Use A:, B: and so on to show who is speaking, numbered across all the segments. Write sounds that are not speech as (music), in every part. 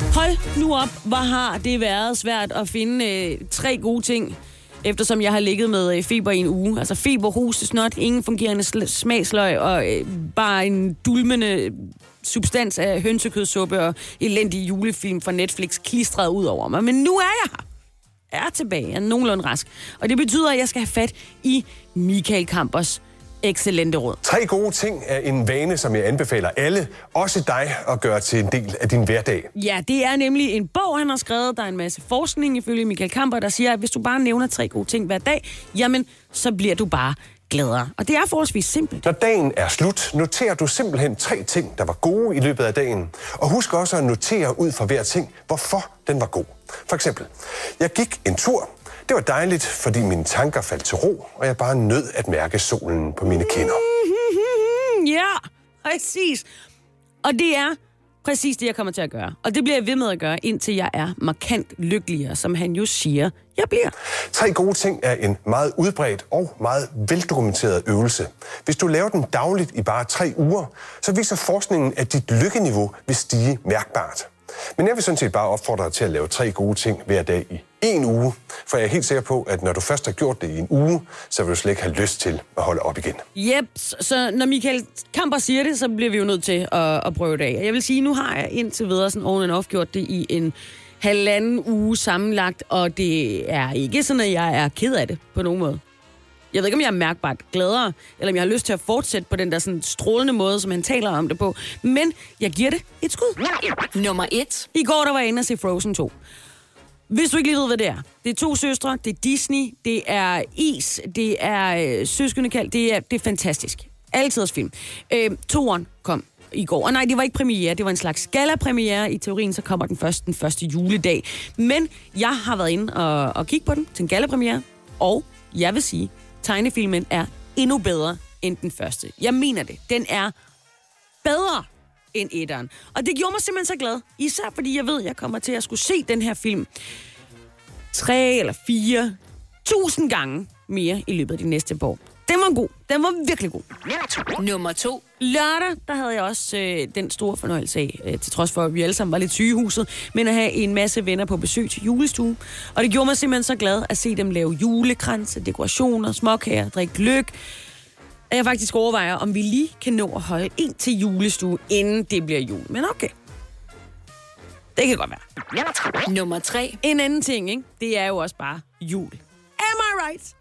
A: Hold nu op, hvor har det været svært at finde øh, tre gode ting, eftersom jeg har ligget med øh, feber i en uge. Altså feber, hoste, snot, ingen fungerende sl- smagsløg og øh, bare en dulmende substans af hønsekødsuppe og elendig julefilm fra Netflix klistret ud over mig. Men nu er jeg her. Er tilbage, jeg er nogenlunde rask. Og det betyder, at jeg skal have fat i Michael Kampers excellente råd.
B: Tre gode ting er en vane, som jeg anbefaler alle, også dig, at gøre til en del af din hverdag.
A: Ja, det er nemlig en bog, han har skrevet. Der er en masse forskning ifølge Michael Kamper, der siger, at hvis du bare nævner tre gode ting hver dag, jamen, så bliver du bare gladere. Og det er forholdsvis simpelt.
B: Når dagen er slut, noterer du simpelthen tre ting, der var gode i løbet af dagen. Og husk også at notere ud for hver ting, hvorfor den var god. For eksempel, jeg gik en tur. Det var dejligt, fordi mine tanker faldt til ro, og jeg bare nød at mærke solen på mine kinder. (laughs)
A: Ja, præcis. Og det er præcis det, jeg kommer til at gøre. Og det bliver jeg ved med at gøre, indtil jeg er markant lykkeligere, som han jo siger, jeg bliver.
B: Tre gode ting er en meget udbredt og meget veldokumenteret øvelse. Hvis du laver den dagligt i bare tre uger, så viser forskningen, at dit lykkeniveau vil stige mærkbart. Men jeg vil sådan set bare opfordre dig til at lave tre gode ting hver dag i en uge, for jeg er helt sikker på, at når du først har gjort det i en uge, så vil du slet ikke have lyst til at holde op igen.
A: Yep, så når Michael Kamper siger det, så bliver vi jo nødt til at, at prøve det af. Jeg vil sige, nu har jeg indtil videre sådan oven and off gjort det i en halvanden uge sammenlagt, og det er ikke sådan, at jeg er ked af det på nogen måde. Jeg ved ikke, om jeg er mærkbart gladere, eller om jeg har lyst til at fortsætte på den der sådan strålende måde, som han taler om det på. Men jeg giver det et skud.
C: Nummer 1.
A: I går der var jeg inde og se Frozen 2. Hvis du ikke lige ved, hvad det er. Det er to søstre, det er Disney, det er is, det er øh, søskendekald, det er, det er fantastisk. Altid film. Øh, toeren kom i går. Og nej, det var ikke premiere, det var en slags gala-premiere. I teorien så kommer den først den første juledag. Men jeg har været inde og, og kigge på den til en gala-premiere, og jeg vil sige, tegnefilmen er endnu bedre end den første. Jeg mener det. Den er bedre end etteren. Og det gjorde mig simpelthen så glad. Især fordi jeg ved, at jeg kommer til at skulle se den her film tre eller fire tusind gange mere i løbet af de næste par år. Den var god. Den var virkelig god.
C: Nummer 2.
A: Lørdag, der havde jeg også øh, den store fornøjelse af, øh, til trods for, at vi alle sammen var lidt sygehuset, men at have en masse venner på besøg til julestue. Og det gjorde mig simpelthen så glad at se dem lave julekranse, dekorationer, småkager, drikke gløk. At jeg faktisk overvejer, om vi lige kan nå at holde en til julestue, inden det bliver jul. Men okay. Det kan godt være.
C: Nummer 3.
A: En anden ting, ikke? det er jo også bare jul. Am I right?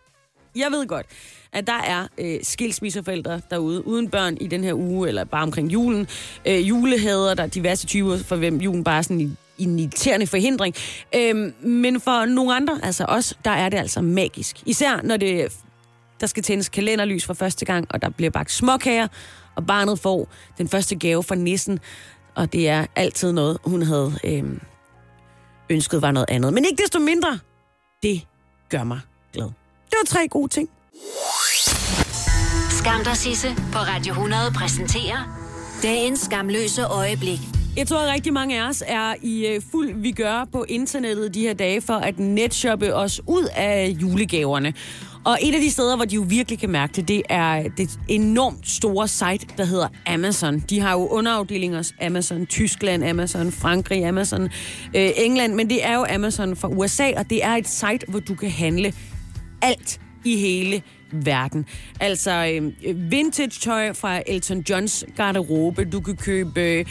A: Jeg ved godt, at der er øh, skilsmisseforældre derude uden børn i den her uge, eller bare omkring julen. Øh, julehader, der er diverse typer, for hvem julen bare er sådan en, en irriterende forhindring. Øh, men for nogle andre, altså os, der er det altså magisk. Især når det, der skal tændes kalenderlys for første gang, og der bliver bagt småkager, og barnet får den første gave fra nissen. Og det er altid noget, hun havde øh, ønsket var noget andet. Men ikke desto mindre, det gør mig glad. Det var tre gode ting.
C: Skam der Sisse på Radio 100 præsenterer dagens skamløse øjeblik.
A: Jeg tror, at rigtig mange af os er i øh, fuld vi gør på internettet de her dage for at netshoppe os ud af julegaverne. Og et af de steder, hvor de jo virkelig kan mærke det, det er det enormt store site, der hedder Amazon. De har jo underafdelinger Amazon Tyskland, Amazon Frankrig, Amazon øh, England, men det er jo Amazon fra USA, og det er et site, hvor du kan handle alt i hele verden. Altså øh, vintage tøj fra Elton Johns garderobe. Du kan købe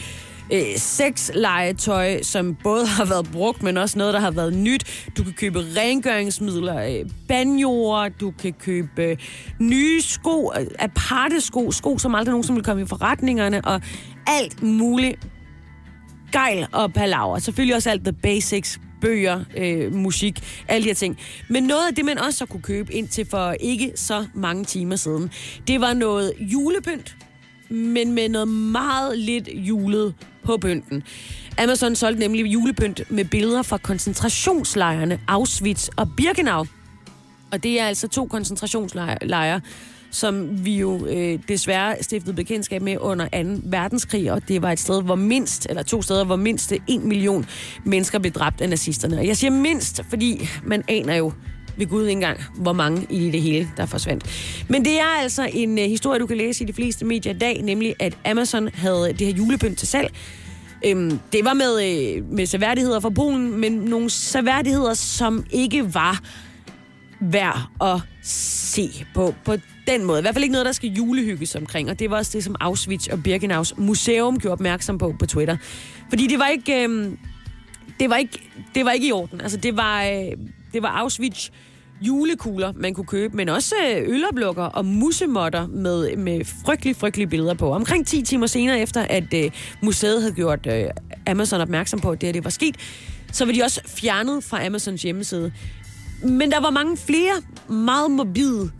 A: øh, sexlegetøj, som både har været brugt, men også noget, der har været nyt. Du kan købe rengøringsmidler, øh, du kan købe øh, nye sko, øh, aparte sko, sko, som aldrig nogensinde vil komme i forretningerne, og alt muligt gejl og palaver. Selvfølgelig også alt the basics, bøger, øh, musik, alle de her ting. Men noget af det, man også så kunne købe indtil for ikke så mange timer siden, det var noget julepynt. men med noget meget lidt julet på pynten. Amazon solgte nemlig julepynt med billeder fra koncentrationslejrene Auschwitz og Birkenau. Og det er altså to koncentrationslejre, som vi jo øh, desværre stiftede bekendtskab med under 2. verdenskrig, og det var et sted, hvor mindst, eller to steder, hvor mindst en million mennesker blev dræbt af nazisterne. Og jeg siger mindst, fordi man aner jo ved Gud ikke engang, hvor mange i det hele, der forsvandt. Men det er altså en øh, historie, du kan læse i de fleste medier i dag, nemlig at Amazon havde det her julepynt til salg. Øhm, det var med, øh, med seværdigheder fra Polen, men nogle seværdigheder, som ikke var værd at se på, på den måde. I hvert fald ikke noget, der skal julehygges omkring, og det var også det, som Auschwitz og Birkenaus museum gjorde opmærksom på på Twitter. Fordi det var ikke, øh, det var ikke, det var ikke i orden. Altså, det var, øh, det var Auschwitz julekugler, man kunne købe, men også øh, øloplukker og musemotter med, med frygtelige, frygtelige billeder på. Omkring 10 timer senere efter, at øh, museet havde gjort øh, Amazon opmærksom på, at det, her, det var sket, så var de også fjernet fra Amazons hjemmeside. Men der var mange flere meget morbide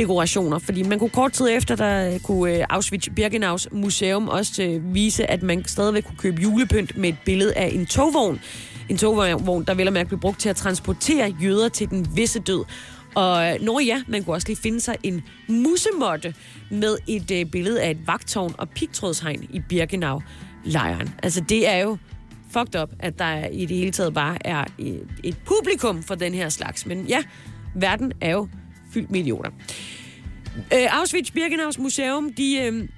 A: dekorationer, fordi man kunne kort tid efter, der øh, kunne øh, Auschwitz-Birkenaus museum også øh, vise, at man stadigvæk kunne købe julepynt med et billede af en togvogn. En togvogn, der vel og mærke blev brugt til at transportere jøder til den visse død. Og øh, når ja, man kunne også lige finde sig en musemotte med et øh, billede af et vagtårn og pigtrådshegn i Birkenau-lejren. Altså det er jo fucked up, at der i det hele taget bare er et, et publikum for den her slags. Men ja, verden er jo fyldt med idioter. Øh, Auschwitz-Birkenaus Museum, de øh,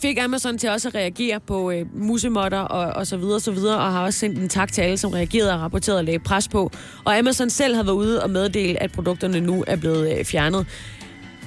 A: fik Amazon til også at reagere på øh, musemotter og, og så videre, så videre, og har også sendt en tak til alle, som reagerede og rapporterede og lagde pres på. Og Amazon selv har været ude og meddele, at produkterne nu er blevet øh, fjernet.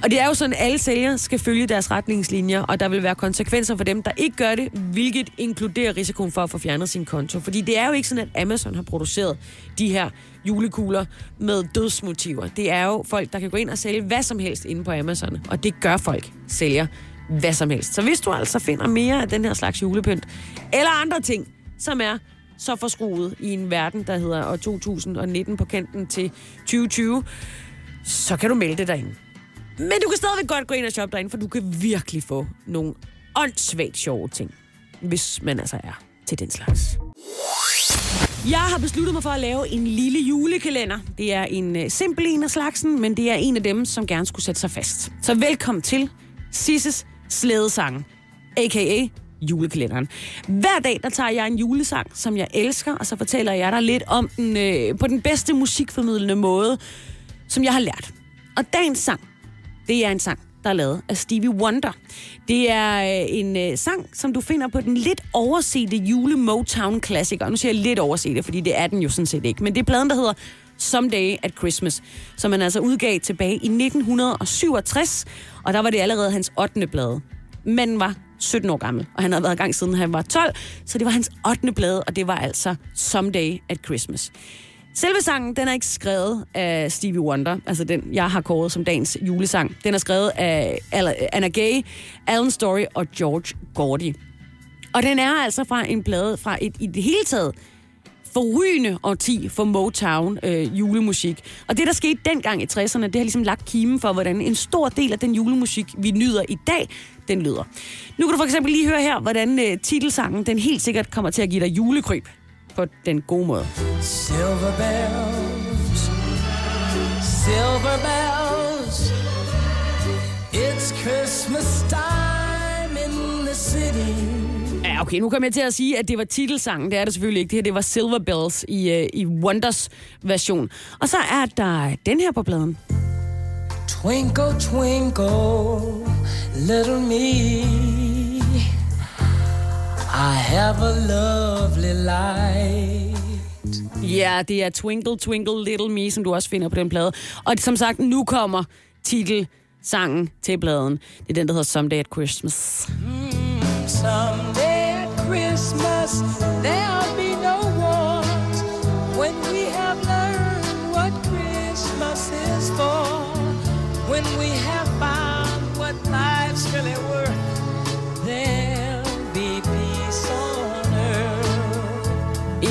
A: Og det er jo sådan, at alle sælgere skal følge deres retningslinjer, og der vil være konsekvenser for dem, der ikke gør det, hvilket inkluderer risikoen for at få fjernet sin konto. Fordi det er jo ikke sådan, at Amazon har produceret de her julekugler med dødsmotiver. Det er jo folk, der kan gå ind og sælge hvad som helst inde på Amazon, og det gør folk, sælger hvad som helst. Så hvis du altså finder mere af den her slags julepynt, eller andre ting, som er så forskruet i en verden, der hedder år 2019 på kanten til 2020, så kan du melde det derinde. Men du kan stadigvæk godt gå ind og shoppe derinde, for du kan virkelig få nogle åndssvagt sjove ting, hvis man altså er til den slags. Jeg har besluttet mig for at lave en lille julekalender. Det er en øh, simpel en af slagsen, men det er en af dem, som gerne skulle sætte sig fast. Så velkommen til Sisses Slædesang, a.k.a. julekalenderen. Hver dag, der tager jeg en julesang, som jeg elsker, og så fortæller jeg dig lidt om den øh, på den bedste musikformidlende måde, som jeg har lært. Og dagens sang, det er en sang, der er lavet af Stevie Wonder. Det er øh, en øh, sang, som du finder på den lidt oversete jule Motown klassiker. Nu siger jeg lidt oversete, fordi det er den jo sådan set ikke. Men det er pladen, der hedder Someday at Christmas, som han altså udgav tilbage i 1967, og der var det allerede hans 8. blade. Manden var 17 år gammel, og han havde været i gang siden han var 12, så det var hans 8. blade, og det var altså Someday at Christmas. Selve sangen, den er ikke skrevet af Stevie Wonder, altså den, jeg har kåret som dagens julesang. Den er skrevet af Anna Gay, Alan Story og George Gordy. Og den er altså fra en plade fra et i det hele taget forrygende årti for Motown øh, julemusik. Og det, der skete dengang i 60'erne, det har ligesom lagt kimen for, hvordan en stor del af den julemusik, vi nyder i dag, den lyder. Nu kan du for eksempel lige høre her, hvordan øh, titelsangen, den helt sikkert kommer til at give dig julekryb på den gode måde. Silver bells, silver bells, it's Christmas time in the city. Ja, okay, nu kommer jeg til at sige, at det var titelsangen. Det er det selvfølgelig ikke. Det her, det var Silver Bells i, uh, i Wonders version. Og så er der den her på pladen. Twinkle, twinkle, little me I have a lovely light. Ja, det er Twinkle, Twinkle, Little Me, som du også finder på den plade. Og som sagt, nu kommer titelsangen til pladen. Det er den, der hedder Someday at Christmas. Mm, someday Christmas, there'll be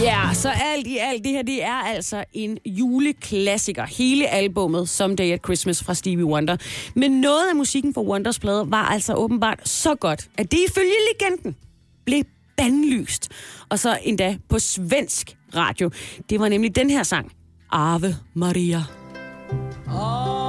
A: Ja, så alt i alt, det her det er altså en juleklassiker. Hele albummet Someday at Christmas fra Stevie Wonder. Men noget af musikken for Wonders plade var altså åbenbart så godt, at det ifølge legenden blev bandlyst. Og så endda på svensk radio. Det var nemlig den her sang. Ave Maria.
D: Ave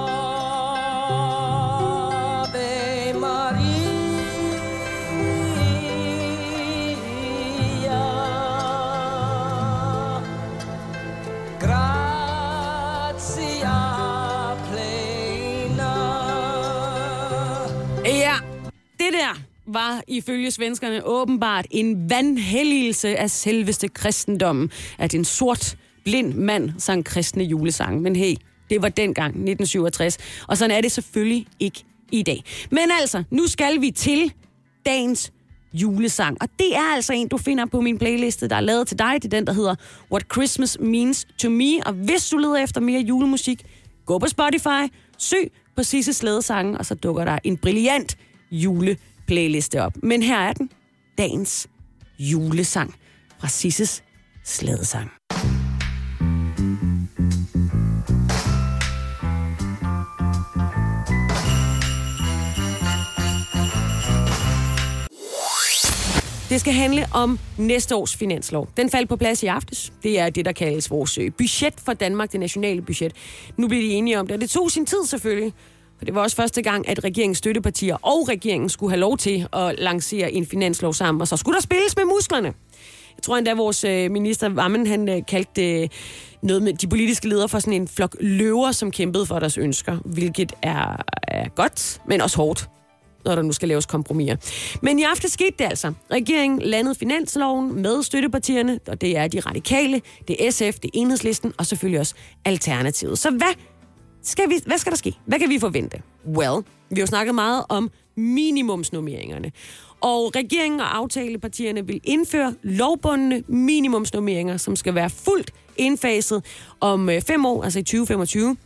A: ifølge svenskerne åbenbart en vandhelligelse af selveste kristendommen, at en sort, blind mand sang kristne julesange. Men hey, det var dengang, 1967, og sådan er det selvfølgelig ikke i dag. Men altså, nu skal vi til dagens julesang. Og det er altså en, du finder på min playliste, der er lavet til dig. Det er den, der hedder What Christmas Means to Me. Og hvis du leder efter mere julemusik, gå på Spotify, søg på Sisse Slædesange, og så dukker der en brilliant playliste op. Men her er den. Dagens julesang fra Sisses Slædesang. Det skal handle om næste års finanslov. Den faldt på plads i aftes. Det er det, der kaldes vores øh, budget for Danmark, det nationale budget. Nu bliver de enige om det, og det tog sin tid selvfølgelig. For det var også første gang, at regeringens støttepartier og regeringen skulle have lov til at lancere en finanslov sammen, og så skulle der spilles med musklerne. Jeg tror endda, vores øh, minister Vammen, han øh, kaldte noget med de politiske ledere for sådan en flok løver, som kæmpede for deres ønsker, hvilket er, er godt, men også hårdt når der nu skal laves kompromiser. Men i aften skete det altså. Regeringen landede finansloven med støttepartierne, og det er de radikale, det er SF, det er enhedslisten og selvfølgelig også Alternativet. Så hvad skal, vi, hvad skal der ske? Hvad kan vi forvente? Well, vi har jo snakket meget om minimumsnormeringerne. Og regeringen og aftalepartierne vil indføre lovbundne minimumsnormeringer, som skal være fuldt indfaset om øh, fem år, altså i 2025.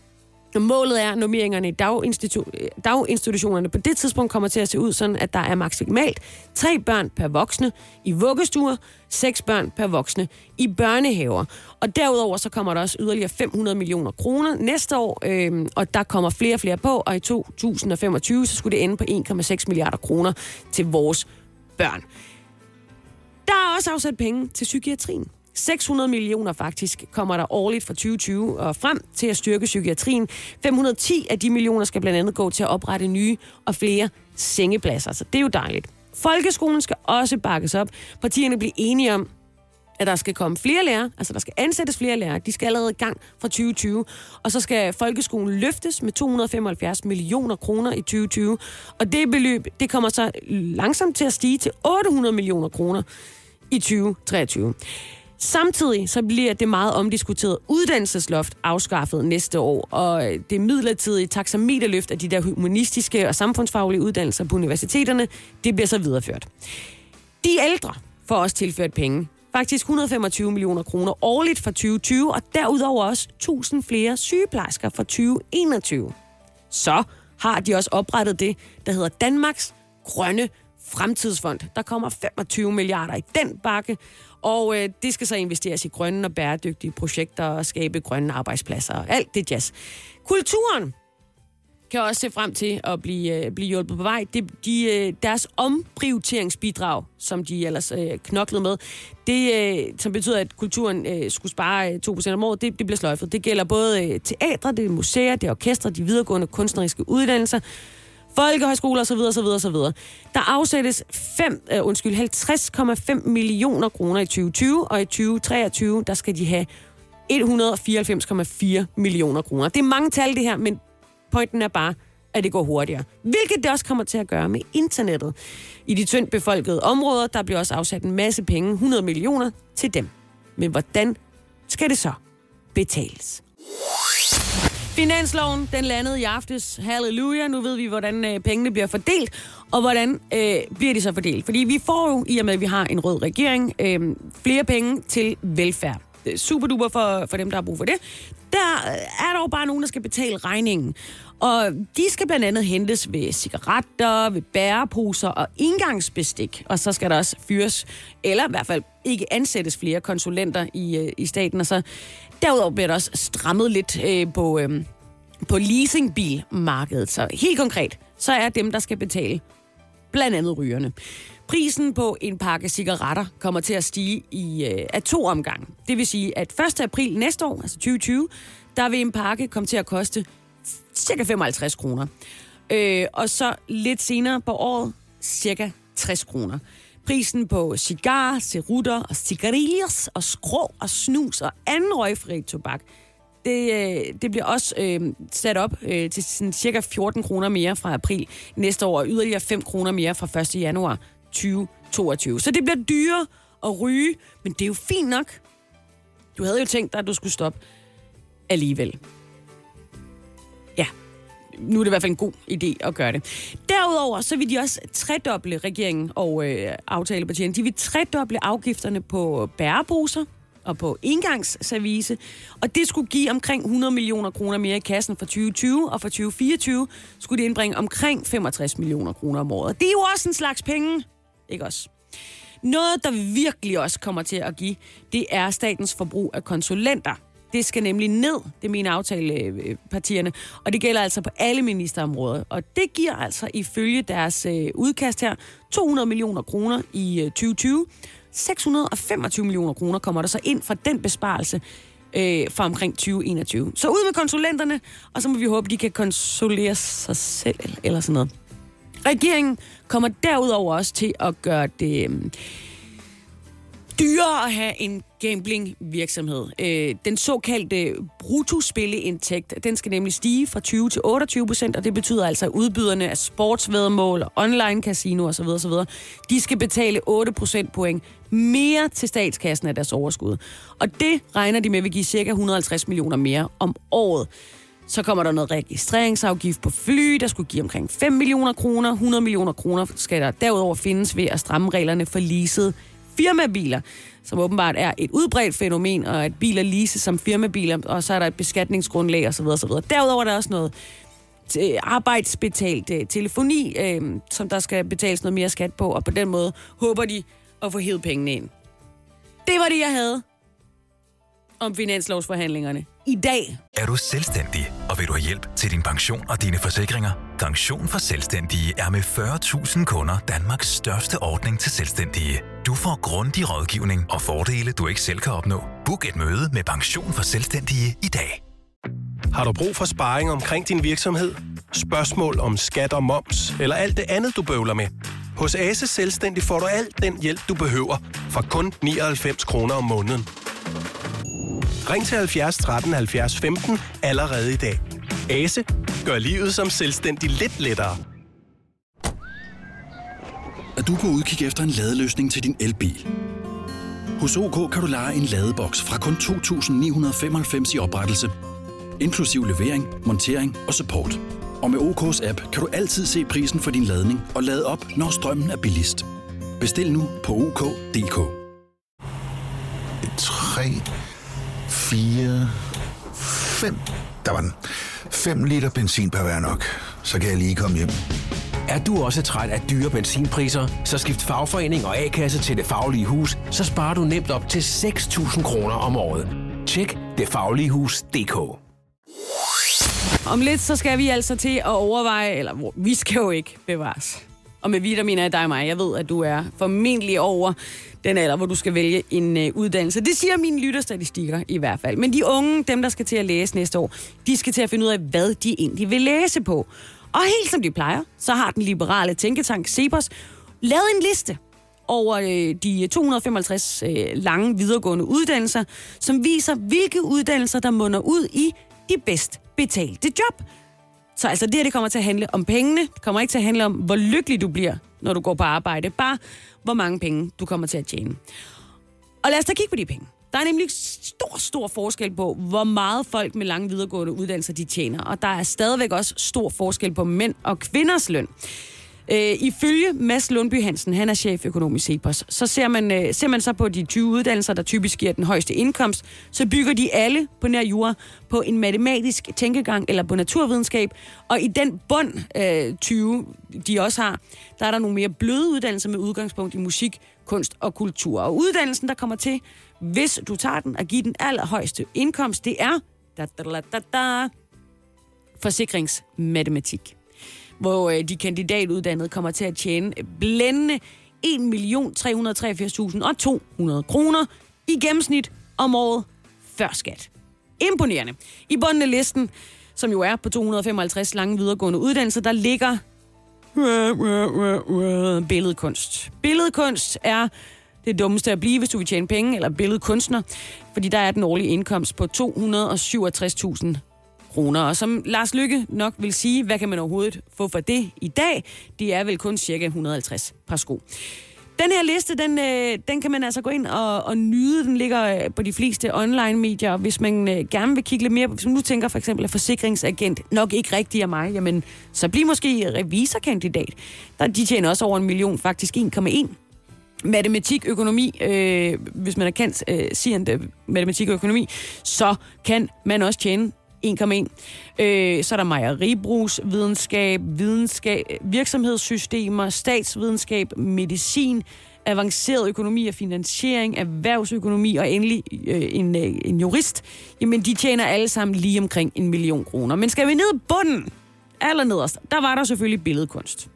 A: Og målet er, at normeringerne i daginstitu- daginstitutionerne på det tidspunkt kommer til at se ud sådan, at der er maksimalt tre børn per voksne i vuggestuer, seks børn per voksne i børnehaver. Og derudover så kommer der også yderligere 500 millioner kroner næste år, øh, og der kommer flere og flere på, og i 2025 så skulle det ende på 1,6 milliarder kroner til vores børn. Der er også afsat penge til psykiatrien. 600 millioner faktisk kommer der årligt fra 2020 og frem til at styrke psykiatrien. 510 af de millioner skal blandt andet gå til at oprette nye og flere sengepladser, så det er jo dejligt. Folkeskolen skal også bakkes op. Partierne bliver enige om, at der skal komme flere lærere, altså der skal ansættes flere lærere. De skal allerede i gang fra 2020. Og så skal folkeskolen løftes med 275 millioner kroner i 2020. Og det beløb, det kommer så langsomt til at stige til 800 millioner kroner i 2023. Samtidig så bliver det meget omdiskuterede uddannelsesloft afskaffet næste år, og øh, det midlertidige taxameterløft af de der humanistiske og samfundsfaglige uddannelser på universiteterne, det bliver så videreført. De ældre får også tilført penge. Faktisk 125 millioner kroner årligt fra 2020, og derudover også 1000 flere sygeplejersker fra 2021. Så har de også oprettet det, der hedder Danmarks Grønne Fremtidsfond. Der kommer 25 milliarder i den bakke, og øh, det skal så investeres i grønne og bæredygtige projekter og skabe grønne arbejdspladser og alt det jazz. Kulturen kan også se frem til at blive, øh, blive hjulpet på vej. De, de, øh, deres omprioriteringsbidrag, som de ellers øh, knoklede med, det, øh, som betyder, at kulturen øh, skulle spare øh, 2% om året, det, det bliver sløjfet. Det gælder både øh, teatre, det er museer, det er orkestre, de videregående kunstneriske uddannelser, folkehøjskoler osv. osv. osv. Der afsættes 5, øh, undskyld, 50,5 millioner kroner i 2020, og i 2023, der skal de have 194,4 millioner kroner. Det er mange tal det her, men pointen er bare, at det går hurtigere. Hvilket det også kommer til at gøre med internettet. I de tyndt befolkede områder, der bliver også afsat en masse penge, 100 millioner, til dem. Men hvordan skal det så betales? Finansloven, den landede i aftes. Halleluja. Nu ved vi, hvordan øh, pengene bliver fordelt, og hvordan øh, bliver de så fordelt. Fordi vi får jo, i og med at vi har en rød regering, øh, flere penge til velfærd. super duper for, for dem, der har brug for det. Der øh, er dog bare nogen, der skal betale regningen. Og de skal blandt andet hentes ved cigaretter, ved bæreposer og indgangsbestik. Og så skal der også fyres, eller i hvert fald ikke ansættes flere konsulenter i, øh, i staten. Og så derudover bliver der også strammet lidt øh, på, øh, på leasingbilmarkedet. Så helt konkret, så er dem, der skal betale, blandt andet rygerne. Prisen på en pakke cigaretter kommer til at stige i øh, af to omgange. Det vil sige, at 1. april næste år, altså 2020, der vil en pakke komme til at koste cirka 55 kroner. Øh, og så lidt senere på året, cirka 60 kroner. Prisen på cigar, cerutter og cigarillos og skrå og snus og anden røgfri tobak, det, øh, det bliver også øh, sat op øh, til sådan cirka 14 kroner mere fra april næste år, og yderligere 5 kroner mere fra 1. januar 2022. Så det bliver dyrere at ryge, men det er jo fint nok. Du havde jo tænkt dig, at du skulle stoppe alligevel. Nu er det i hvert fald en god idé at gøre det. Derudover så vil de også tredoble regeringen og øh, aftalepartierne. De vil tredoble afgifterne på bæreposer og på engangsservice. Og det skulle give omkring 100 millioner kroner mere i kassen for 2020, og for 2024 skulle det indbringe omkring 65 millioner kroner om året. Det er jo også en slags penge, ikke også? Noget, der virkelig også kommer til at give, det er statens forbrug af konsulenter. Det skal nemlig ned, det mener aftalepartierne, øh, øh, og det gælder altså på alle ministerområder. Og det giver altså ifølge deres øh, udkast her 200 millioner kroner i 2020. 625 millioner kroner kommer der så ind fra den besparelse øh, fra omkring 2021. Så ud med konsulenterne, og så må vi håbe, de kan konsolere sig selv eller sådan noget. Regeringen kommer derudover også til at gøre det øh, dyrere at have en gambling-virksomhed. Øh, den såkaldte bruttospilleindtægt, den skal nemlig stige fra 20 til 28 procent, og det betyder altså, at udbyderne af sportsvedmål og online casino osv. osv., de skal betale 8 procentpoint mere til statskassen af deres overskud. Og det regner de med vil give ca. 150 millioner mere om året. Så kommer der noget registreringsafgift på fly, der skulle give omkring 5 millioner kroner. 100 millioner kroner skal der derudover findes ved at stramme reglerne for leasede firmabiler, som åbenbart er et udbredt fænomen, og at biler leases som firmabiler, og så er der et beskatningsgrundlag osv. osv. Derudover er der også noget arbejdsbetalt øh, telefoni, øh, som der skal betales noget mere skat på, og på den måde håber de at få hævet pengene ind. Det var det, jeg havde om finanslovsforhandlingerne i dag.
E: Er du selvstændig, og vil du have hjælp til din pension og dine forsikringer? Pension for Selvstændige er med 40.000 kunder Danmarks største ordning til selvstændige. Du får grundig rådgivning og fordele, du ikke selv kan opnå. Book et møde med Pension for Selvstændige i dag.
F: Har du brug for sparring omkring din virksomhed? Spørgsmål om skat og moms, eller alt det andet, du bøvler med? Hos Ase Selvstændig får du alt den hjælp, du behøver, for kun 99 kroner om måneden. Ring til 70 13 70 15 allerede i dag. Ase gør livet som selvstændig lidt lettere.
G: at du på udkig efter en ladeløsning til din elbil. Hos OK kan du lege en ladeboks fra kun 2.995 i oprettelse, inklusiv levering, montering og support. Og med OK's app kan du altid se prisen for din ladning og lade op, når strømmen er billigst. Bestil nu på OK.dk.
H: 3, 4, 5. Der var den. 5 liter benzin per hver nok. Så kan jeg lige komme hjem.
I: Er du også træt af dyre benzinpriser, så skift fagforening og A-kasse til Det Faglige Hus, så sparer du nemt op til 6.000 kroner om året. Tjek detfagligehus.dk
A: Om lidt, så skal vi altså til at overveje, eller vi skal jo ikke bevares. Og med vi, der mener jeg dig og mig. Jeg ved, at du er formentlig over den alder, hvor du skal vælge en øh, uddannelse. Det siger mine lytterstatistikker i hvert fald. Men de unge, dem der skal til at læse næste år, de skal til at finde ud af, hvad de egentlig vil læse på. Og helt som de plejer, så har den liberale tænketank Cepos lavet en liste over øh, de 255 øh, lange videregående uddannelser, som viser, hvilke uddannelser, der munder ud i de bedst betalte job. Så altså det her, det kommer til at handle om pengene. Det kommer ikke til at handle om, hvor lykkelig du bliver, når du går på arbejde. Bare, hvor mange penge du kommer til at tjene. Og lad os da kigge på de penge. Der er nemlig stor, stor forskel på, hvor meget folk med lange videregående uddannelser de tjener. Og der er stadigvæk også stor forskel på mænd og kvinders løn. Øh, ifølge Mads Lundby Hansen, han er cheføkonom i Cepos, så ser man, øh, ser man så på de 20 uddannelser, der typisk giver den højeste indkomst, så bygger de alle på nær jura på en matematisk tænkegang eller på naturvidenskab. Og i den bund øh, 20, de også har, der er der nogle mere bløde uddannelser med udgangspunkt i musik, kunst og kultur. Og uddannelsen, der kommer til, hvis du tager den og giver den allerhøjeste indkomst, det er da, da, da, da, da, forsikringsmatematik hvor øh, de kandidatuddannede kommer til at tjene blændende 1.383.200 kroner i gennemsnit om året før skat. Imponerende. I bunden af listen, som jo er på 255 lange videregående uddannelser, der ligger øh, øh, øh, billedkunst. Billedkunst er det dummeste at blive, hvis du vil tjene penge, eller billedkunstner, fordi der er den årlige indkomst på 267.000 kroner. Og som Lars Lykke nok vil sige, hvad kan man overhovedet få for det i dag? Det er vel kun cirka 150 par sko. Den her liste, den, øh, den kan man altså gå ind og, og nyde. Den ligger øh, på de fleste online-medier. Hvis man øh, gerne vil kigge lidt mere på, hvis man nu tænker for eksempel, at forsikringsagent nok ikke rigtig er mig, jamen, så bliv måske revisorkandidat. Der, de tjener også over en million, faktisk 1,1 matematik, økonomi, øh, hvis man er kendt øh, sigende øh, matematik og økonomi, så kan man også tjene 1,1. Øh, så er der mejeribrugsvidenskab, videnskab, virksomhedssystemer, statsvidenskab, medicin, avanceret økonomi og finansiering, erhvervsøkonomi og endelig øh, en, øh, en jurist. Jamen, de tjener alle sammen lige omkring en million kroner. Men skal vi ned bunden, allernederst, der var der selvfølgelig billedkunst.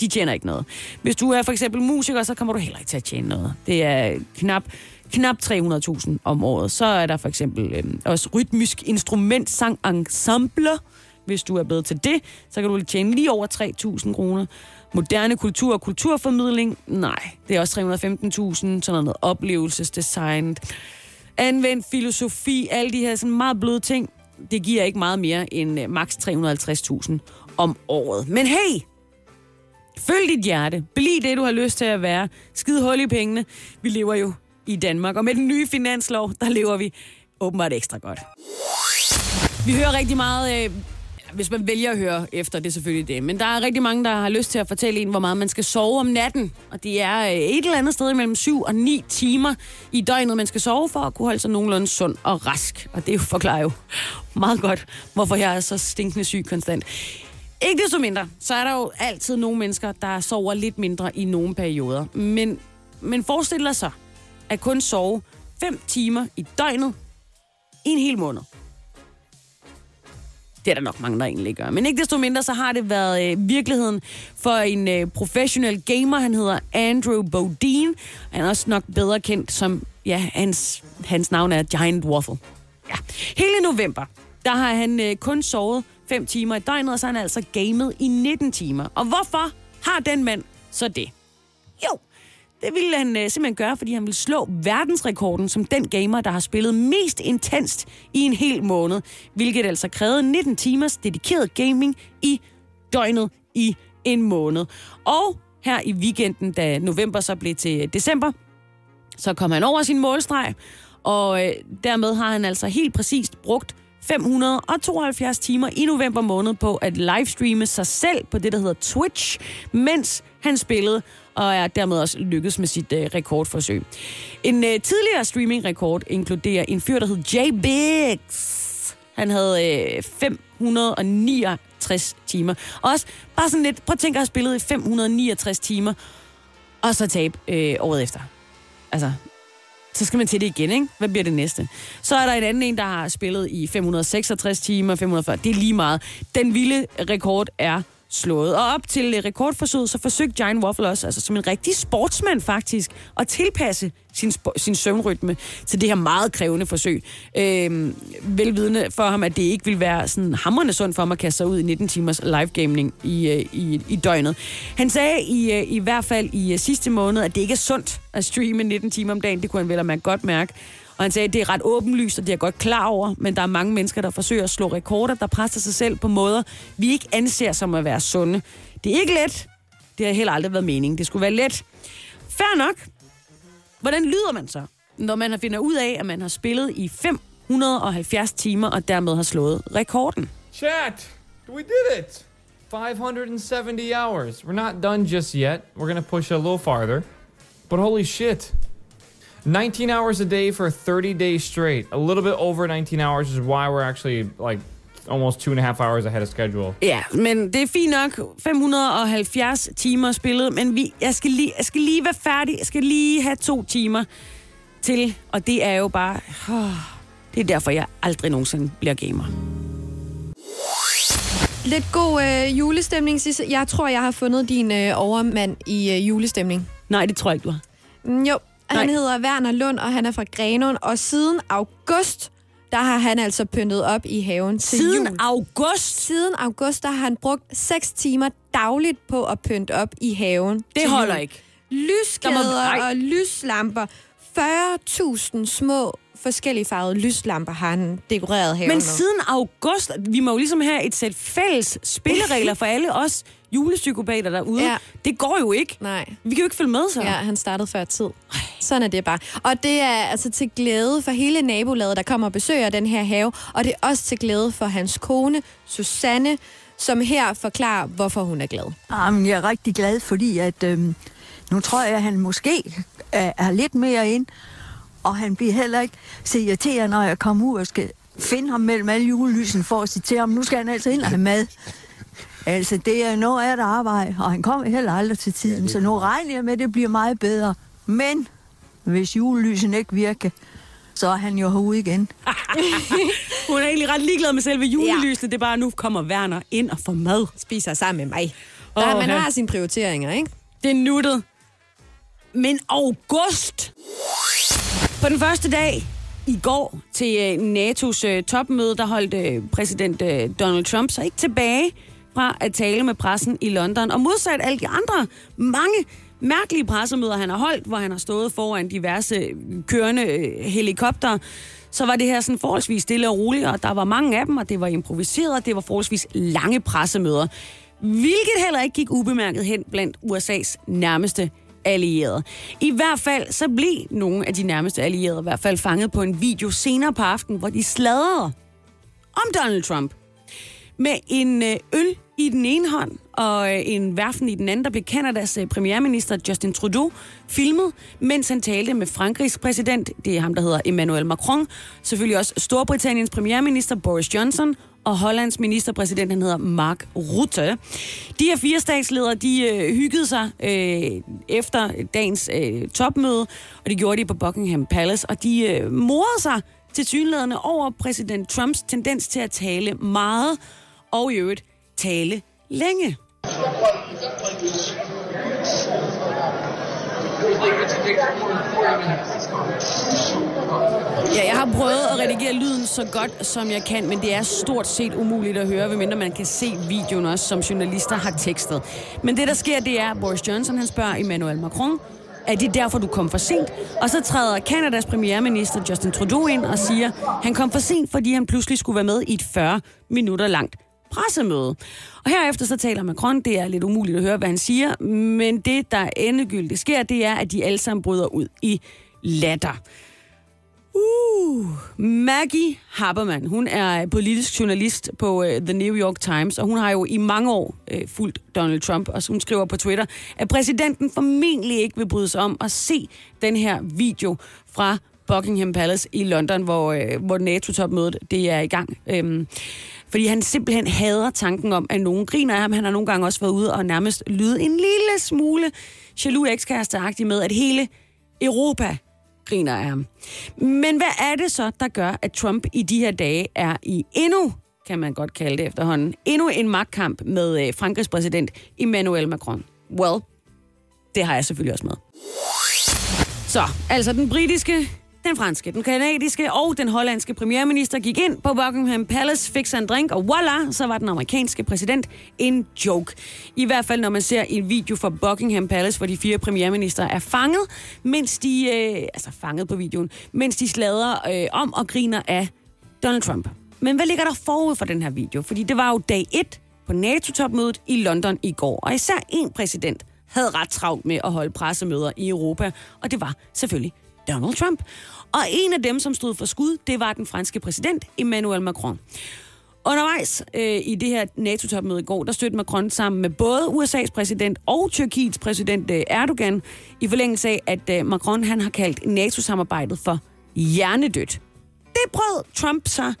A: De tjener ikke noget. Hvis du er for eksempel musiker, så kommer du heller ikke til at tjene noget. Det er knap knap 300.000 om året. Så er der for eksempel øh, også rytmisk instrument, sang, ensemble. Hvis du er bedre til det, så kan du tjene lige over 3.000 kroner. Moderne kultur og kulturformidling, nej, det er også 315.000. Sådan noget oplevelsesdesign, anvendt filosofi, alle de her sådan meget bløde ting. Det giver ikke meget mere end øh, maks 350.000 om året. Men hey, følg dit hjerte. Bliv det, du har lyst til at være. Skid hul i pengene. Vi lever jo i Danmark. Og med den nye finanslov, der lever vi åbenbart ekstra godt. Vi hører rigtig meget... Øh, hvis man vælger at høre efter, det er selvfølgelig det. Men der er rigtig mange, der har lyst til at fortælle en, hvor meget man skal sove om natten. Og det er øh, et eller andet sted mellem 7 og 9 timer i døgnet, man skal sove for at kunne holde sig nogenlunde sund og rask. Og det forklarer jo meget godt, hvorfor jeg er så stinkende syg konstant. Ikke desto mindre, så er der jo altid nogle mennesker, der sover lidt mindre i nogle perioder. Men, men forestil dig så, at kun sove 5 timer i døgnet i en hel måned. Det er der nok mange, der egentlig gør. Men ikke desto mindre, så har det været øh, virkeligheden for en øh, professionel gamer. Han hedder Andrew Bodine. Han er også nok bedre kendt som, ja, hans, hans navn er Giant Waffle. Ja. Hele november, der har han øh, kun sovet 5 timer i døgnet, og så har han altså gamet i 19 timer. Og hvorfor har den mand så det? Jo, det ville han øh, simpelthen gøre, fordi han ville slå verdensrekorden som den gamer, der har spillet mest intenst i en hel måned, hvilket altså krævede 19 timers dedikeret gaming i døgnet i en måned. Og her i weekenden, da november så blev til december, så kom han over sin målstreg, og øh, dermed har han altså helt præcist brugt 572 timer i november måned på at livestreame sig selv på det, der hedder Twitch, mens han spillede og er dermed også lykkedes med sit øh, rekordforsøg. En øh, tidligere streaming-rekord inkluderer en fyr, der hed Jay Biggs. Han havde øh, 569 timer. Også bare sådan lidt, prøv at tænke at have spillet i 569 timer, og så tabe øh, året efter. Altså, så skal man til det igen, ikke? Hvad bliver det næste? Så er der en anden en, der har spillet i 566 timer, 540. Det er lige meget. Den vilde rekord er slået. Og op til øh, rekordforsøget, så forsøgte Giant Waffle også, altså som en rigtig sportsmand faktisk, at tilpasse sin, sin søvnrytme til det her meget krævende forsøg. Øh, velvidende for ham, at det ikke vil være sådan hammerende sundt for ham at kaste sig ud i 19 timers live gaming i, øh, i, i døgnet. Han sagde i, øh, i hvert fald i sidste måned, at det ikke er sundt at streame 19 timer om dagen. Det kunne han vel at man godt mærke. Og han sagde, at det er ret åbenlyst, og det er jeg godt klar over, men der er mange mennesker, der forsøger at slå rekorder, der presser sig selv på måder, vi ikke anser som at være sunde. Det er ikke let. Det har heller aldrig været meningen. Det skulle være let. Fair nok. Hvordan lyder man så, når man har finder ud af, at man har spillet i 570 timer, og dermed har slået rekorden?
J: Chat, we did it! 570 hours. We're not done just yet. We're going to push it a little farther. But holy shit. 19 hours a day for 30 days straight. A little bit over 19 hours is why we're actually like almost two and a half hours ahead of schedule.
A: Ja, men det er fint nok. 570 timer spillet, men vi, jeg, skal lige, jeg skal lige være færdig. Jeg skal lige have to timer til, og det er jo bare... Oh, det er derfor, jeg aldrig nogensinde bliver gamer.
K: Lidt god øh, julestemning, Sisse. Jeg tror, jeg har fundet din øh, overmand i øh, julestemning.
A: Nej, det tror jeg ikke, du har.
K: Mm, jo, han
A: Nej.
K: hedder Werner Lund, og han er fra Grenåen. Og siden august, der har han altså pyntet op i haven til
A: Siden
K: jul.
A: august?
K: Siden august, der har han brugt 6 timer dagligt på at pynte op i haven.
A: Det holder
K: jul.
A: ikke.
K: Lyskæder
A: Der må-
K: og lyslamper. 40.000 små forskellige farvede lyslamper har han dekoreret haven
A: Men siden august, vi må jo ligesom have et sæt fælles spilleregler for alle os julepsykopater derude.
K: Ja.
A: Det går jo ikke.
K: Nej.
A: Vi kan jo ikke følge med så.
K: Ja, han startede før tid. Sådan er det bare. Og det er altså til glæde for hele nabolaget, der kommer og besøger den her have. Og det er også til glæde for hans kone, Susanne, som her forklarer, hvorfor hun er glad.
L: Jamen, jeg er rigtig glad, fordi at, øhm, nu tror jeg, at han måske er, er lidt mere ind, og han bliver heller ikke så irriteret, når jeg kommer ud og skal finde ham mellem alle julelysen for at sige til ham, nu skal han altså ind og have mad. Altså, det er noget af et arbejde, og han kommer heller aldrig til tiden, så nu regner jeg med, at det bliver meget bedre. Men hvis julelysen ikke virker, så er han jo herude igen. (laughs)
A: Hun er egentlig ret ligeglad med selve julelysene. Ja. Det er bare, nu kommer Werner ind og får mad.
K: Spiser sammen med mig. Der, man
A: ja.
K: har sine prioriteringer, ikke?
A: Det er nuttet. Men august! På den første dag i går til øh, NATO's øh, topmøde, der holdt øh, præsident Donald Trump sig ikke tilbage fra at tale med pressen i London. Og modsat alle de andre mange mærkelige pressemøder, han har holdt, hvor han har stået foran diverse kørende helikopter, så var det her sådan forholdsvis stille og roligt, og der var mange af dem, og det var improviseret, og det var forholdsvis lange pressemøder. Hvilket heller ikke gik ubemærket hen blandt USA's nærmeste allierede. I hvert fald så blev nogle af de nærmeste allierede i hvert fald fanget på en video senere på aftenen, hvor de sladrede om Donald Trump. Med en øh, øl i den ene hånd og øh, en værfen i den anden, der blev Kanadas øh, premierminister Justin Trudeau filmet, mens han talte med Frankrigs præsident, det er ham, der hedder Emmanuel Macron, selvfølgelig også Storbritanniens premierminister Boris Johnson, og Hollands ministerpræsident, han hedder Mark Rutte. De her fire statsledere, de øh, hyggede sig øh, efter dagens øh, topmøde, og det gjorde de på Buckingham Palace, og de øh, morede sig til synlædende over præsident Trumps tendens til at tale meget, og i øvrigt tale længe. Ja, jeg har prøvet at redigere lyden så godt, som jeg kan, men det er stort set umuligt at høre, medmindre man kan se videoen også, som journalister har tekstet. Men det, der sker, det er, at Boris Johnson han spørger Emmanuel Macron, er det derfor, du kom for sent? Og så træder Kanadas premierminister Justin Trudeau ind og siger, han kom for sent, fordi han pludselig skulle være med i et 40 minutter langt pressemøde. Og herefter så taler Macron, det er lidt umuligt at høre, hvad han siger, men det, der endegyldigt sker, det er, at de alle sammen bryder ud i latter. Uh, Maggie Haberman, hun er politisk journalist på uh, The New York Times, og hun har jo i mange år uh, fulgt Donald Trump, og hun skriver på Twitter, at præsidenten formentlig ikke vil bryde sig om at se den her video fra Buckingham Palace i London, hvor, uh, hvor NATO-topmødet det er i gang. Uh, fordi han simpelthen hader tanken om, at nogen griner af ham. Han har nogle gange også været ude og nærmest lyde en lille smule jaloux ekskæresteagtig med, at hele Europa griner af ham. Men hvad er det så, der gør, at Trump i de her dage er i endnu, kan man godt kalde det efterhånden, endnu en magtkamp med øh, Frankrigs præsident Emmanuel Macron? Well, det har jeg selvfølgelig også med. Så, altså den britiske, den franske, den kanadiske og den hollandske premierminister gik ind på Buckingham Palace, fik sig en drink, og voila, så var den amerikanske præsident en joke. I hvert fald, når man ser en video fra Buckingham Palace, hvor de fire premierminister er fanget, mens de, øh, altså fanget på videoen, mens de slader øh, om og griner af Donald Trump. Men hvad ligger der forud for den her video? Fordi det var jo dag 1 på NATO-topmødet i London i går, og især en præsident havde ret travlt med at holde pressemøder i Europa, og det var selvfølgelig Donald Trump. Og en af dem, som stod for skud, det var den franske præsident Emmanuel Macron. Undervejs øh, i det her NATO-topmøde i går, der støttede Macron sammen med både USA's præsident og Tyrkiets præsident øh, Erdogan, i forlængelse af, at øh, Macron han har kaldt NATO-samarbejdet for hjernedødt. Det brød Trump sig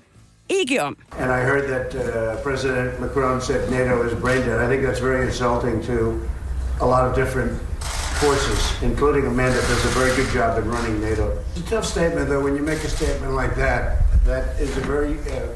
A: ikke om.
M: And I heard that uh, President Macron said NATO is brain dead. I think that's very insulting to a lot of different forces, including a man that does a very good job in running NATO. It's a tough statement, though, when you make a statement like that. That is a very, uh,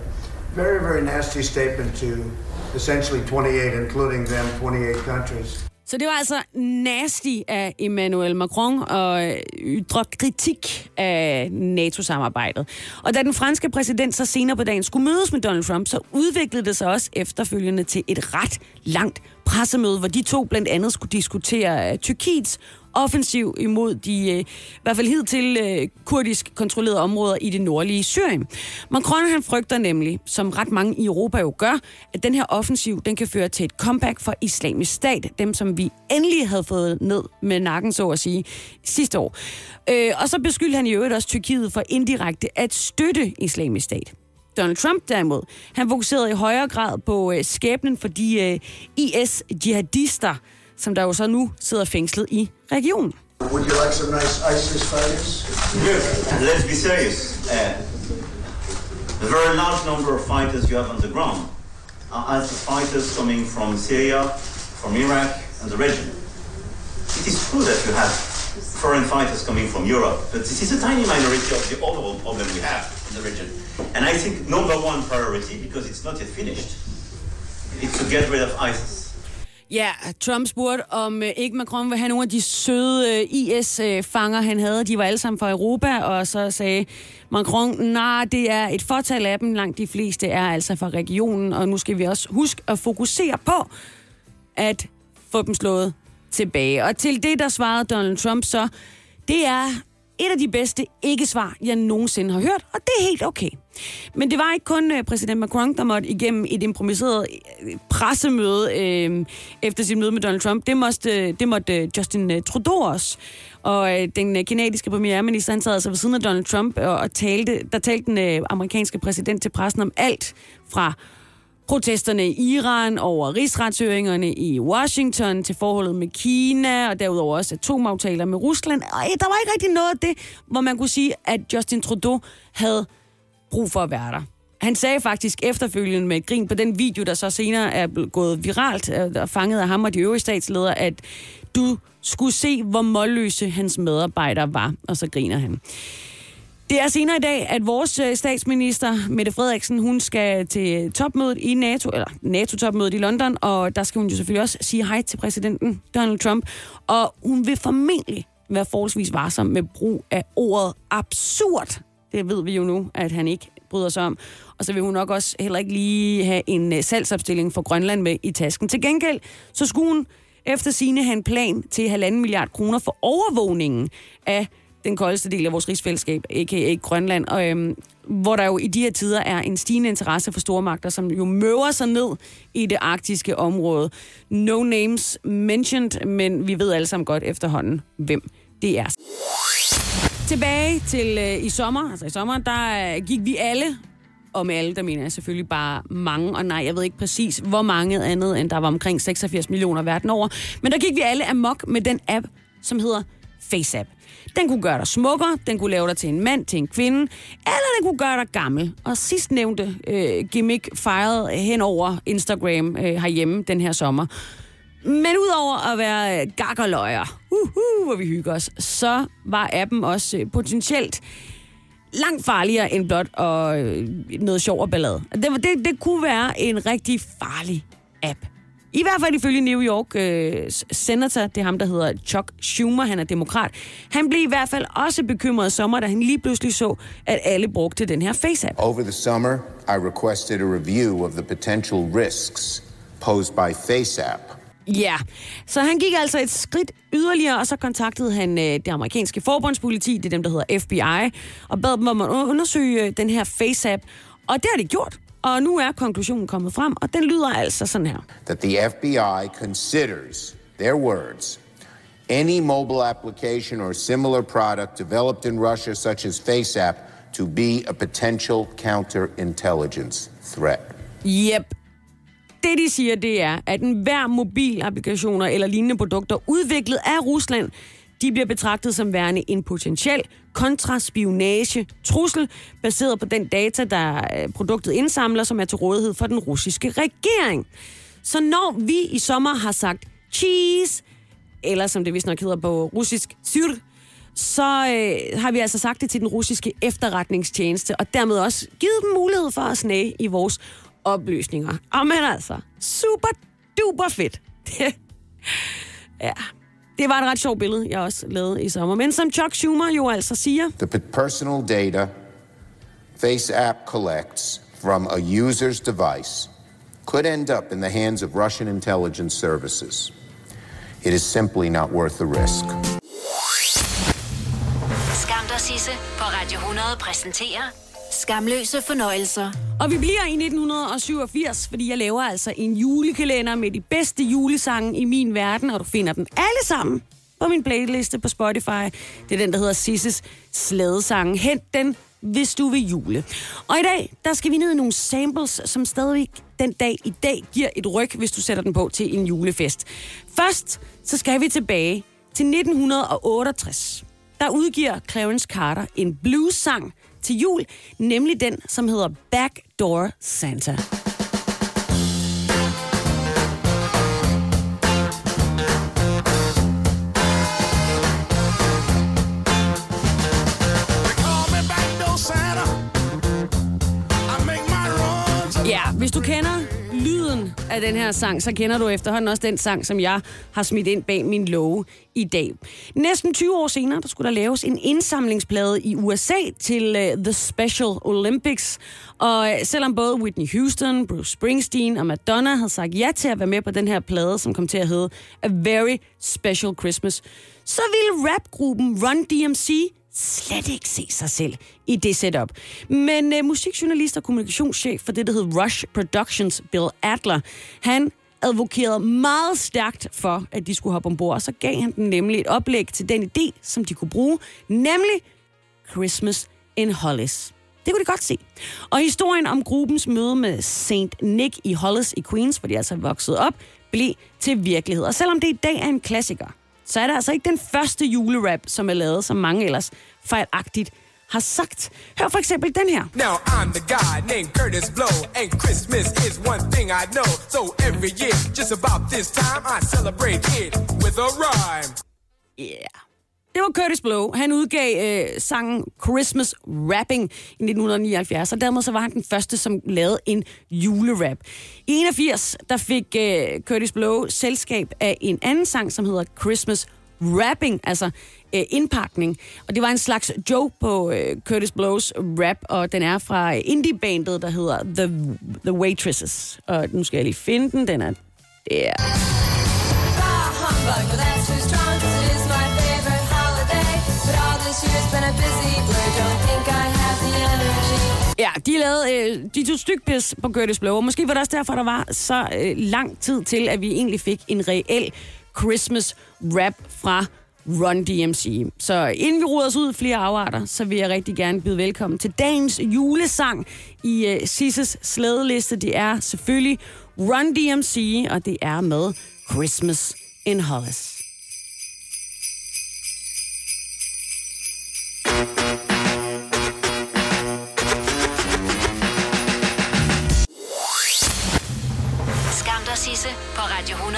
M: very, very nasty statement to essentially 28, including them, 28 countries.
A: Så det var altså nasty af Emmanuel Macron og øh, ytre kritik af NATO-samarbejdet. Og da den franske præsident så senere på dagen skulle mødes med Donald Trump, så udviklede det sig også efterfølgende til et ret langt pressemøde, hvor de to blandt andet skulle diskutere øh, Tyrkiets offensiv imod de, øh, i hvert fald hidtil øh, kurdisk kontrollerede områder i det nordlige Syrien. Macron han frygter nemlig, som ret mange i Europa jo gør, at den her offensiv den kan føre til et comeback for islamisk stat, dem som vi endelig havde fået ned med nakken, så at sige, sidste år. Øh, og så beskyldte han i øvrigt også Tyrkiet for indirekte at støtte islamisk stat. Donald Trump derimod, han fokuserede i højere grad på øh, skæbnen for de øh, IS-jihadister, som der jo så nu sidder fængslet i regionen.
M: Would you like some nice ISIS fighters?
N: Yes. let's be serious. Uh, the very large number of fighters you have on the ground are ISIS fighters coming from Syria, from Iraq, and the region. It is true that you have foreign fighters coming from Europe, but this is a tiny minority of the overall problem we have in the region. And I think number one priority, because it's not yet finished, is to get rid of ISIS.
A: Ja, Trump spurgte, om øh, ikke Macron vil have nogle af de søde øh, IS-fanger, øh, han havde. De var alle sammen fra Europa, og så sagde Macron, nej, det er et fortal af dem. Langt de fleste er altså fra regionen, og nu skal vi også huske at fokusere på at få dem slået tilbage. Og til det, der svarede Donald Trump så, det er et af de bedste ikke-svar, jeg nogensinde har hørt, og det er helt okay. Men det var ikke kun øh, præsident Macron, der måtte igennem et improviseret øh, pressemøde øh, efter sit møde med Donald Trump. Det måtte, øh, det måtte Justin Trudeau også. Og øh, den kanadiske premierminister, han sad altså ved siden af Donald Trump og, og talte, der talte den øh, amerikanske præsident til pressen om alt fra protesterne i Iran, over rigsretshøringerne i Washington, til forholdet med Kina, og derudover også atomaftaler med Rusland. Og der var ikke rigtig noget af det, hvor man kunne sige, at Justin Trudeau havde brug for at være der. Han sagde faktisk efterfølgende med et grin på den video, der så senere er gået viralt øh, og fanget af ham og de øvrige statsledere, at du skulle se, hvor målløse hans medarbejdere var, og så griner han. Det er senere i dag, at vores øh, statsminister, Mette Frederiksen, hun skal til topmødet i NATO, eller NATO-topmødet i London, og der skal hun jo selvfølgelig også sige hej til præsidenten Donald Trump. Og hun vil formentlig være forholdsvis varsom med brug af ordet absurd. Det ved vi jo nu, at han ikke bryder sig om. Og så vil hun nok også heller ikke lige have en øh, salgsopstilling for Grønland med i tasken. Til gengæld, så skulle hun efter sine have en plan til halvanden milliard kroner for overvågningen af den koldeste del af vores rigsfællesskab, a.k.a. Grønland, og, øhm, hvor der jo i de her tider er en stigende interesse for stormagter, som jo møver sig ned i det arktiske område. No names mentioned, men vi ved alle sammen godt efterhånden, hvem det er. Tilbage til øh, i sommer, altså i sommer, der øh, gik vi alle og med alle, der mener jeg selvfølgelig bare mange, og nej, jeg ved ikke præcis, hvor mange andet, end der var omkring 86 millioner verden over. Men der gik vi alle amok med den app, som hedder FaceApp. Den kunne gøre dig smukkere, den kunne lave dig til en mand, til en kvinde, eller den kunne gøre dig gammel. Og sidst nævnte øh, gimmick fejrede hen over Instagram øh, herhjemme den her sommer. Men udover at være øh, gakkerløjer, uh, uhuh, hvor vi hygger os, så var appen også øh, potentielt langt farligere end blot og øh, noget sjov og ballade. Det, det, det kunne være en rigtig farlig app. I hvert fald ifølge New York øh, senator, det er ham, der hedder Chuck Schumer, han er demokrat. Han blev i hvert fald også bekymret sommer, da han lige pludselig så, at alle brugte den her FaceApp.
O: Over the summer, I requested a review of the potential risks posed by FaceApp.
A: Ja, så han gik altså et skridt yderligere, og så kontaktede han øh, det amerikanske forbundspoliti, det er dem, der hedder FBI, og bad dem om at undersøge øh, den her FaceApp. Og det har de gjort. Og nu er konklusionen kommet frem, og den lyder altså sådan her.
O: That the FBI considers, their words, any mobile application or similar product developed in Russia, such as FaceApp, to be a potential counterintelligence threat.
A: Yep. Det, de siger, det er, at enhver mobilapplikationer eller lignende produkter udviklet af Rusland, de bliver betragtet som værende en potentiel kontraspionage trussel, baseret på den data, der øh, produktet indsamler, som er til rådighed for den russiske regering. Så når vi i sommer har sagt cheese, eller som det vist nok hedder på russisk, syr, så øh, har vi altså sagt det til den russiske efterretningstjeneste, og dermed også givet dem mulighed for at snage i vores oplysninger. Og men altså, super duper fedt. (laughs) Ja, det var et ret sjovt billede, jeg også lavede i sommer. Men som Chuck Schumer jo altså siger,
O: The personal data FaceApp collects from a user's device could end up in the hands of Russian intelligence services. It is simply not worth the risk.
C: Skam dig, Sisse på Radio 100 præsenterer Skamløse fornøjelser.
A: Og vi bliver i 1987, fordi jeg laver altså en julekalender med de bedste julesange i min verden, og du finder dem alle sammen på min playliste på Spotify. Det er den, der hedder Sisses Slædesange. Hent den, hvis du vil jule. Og i dag, der skal vi ned i nogle samples, som stadigvæk den dag i dag giver et ryg, hvis du sætter den på til en julefest. Først, så skal vi tilbage til 1968. Der udgiver Clarence Carter en blues-sang til jul, nemlig den, som hedder Backdoor Santa. Ja, hvis du kender lyden af den her sang, så kender du efterhånden også den sang, som jeg har smidt ind bag min låge i dag. Næsten 20 år senere, der skulle der laves en indsamlingsplade i USA til uh, The Special Olympics. Og øh, selvom både Whitney Houston, Bruce Springsteen og Madonna havde sagt ja til at være med på den her plade, som kom til at hedde A Very Special Christmas, så ville rapgruppen Run DMC slet ikke se sig selv i det setup. Men øh, musikjournalist og kommunikationschef for det, der hed Rush Productions, Bill Adler, han advokerede meget stærkt for, at de skulle hoppe ombord, og så gav han dem nemlig et oplæg til den idé, som de kunne bruge, nemlig Christmas in Hollis. Det kunne de godt se. Og historien om gruppens møde med St. Nick i Hollis i Queens, hvor de altså voksede vokset op, blev til virkelighed. Og selvom det i dag er en klassiker, så er det altså ikke den første julerap, som er lavet, som mange ellers fejlagtigt har sagt. Hør for eksempel den her.
P: Now I'm the guy named Curtis Blow, and Christmas is one thing I know. So every year, just about this time, I celebrate it with a rhyme.
A: Yeah. Det var Curtis Blow. Han udgav øh, sangen Christmas Rapping i 1979, og dermed så var han den første, som lavede en julerap. I 81, der fik øh, Curtis Blow selskab af en anden sang, som hedder Christmas Rapping, altså øh, indpakning. Og det var en slags joke på øh, Curtis Blows rap, og den er fra indie-bandet, der hedder The, The Waitresses. Og nu skal jeg lige finde den. Den er der.
Q: humbug,
A: Ja, de lavede, øh, de tog stykpis på Curtis Blow, og måske var det også derfor, der var så øh, lang tid til, at vi egentlig fik en reel Christmas rap fra Run DMC. Så inden vi ruder os ud i flere afarter, så vil jeg rigtig gerne byde velkommen til dagens julesang i øh, Sisses slædeliste. Det er selvfølgelig Run DMC, og det er med Christmas in Hollis.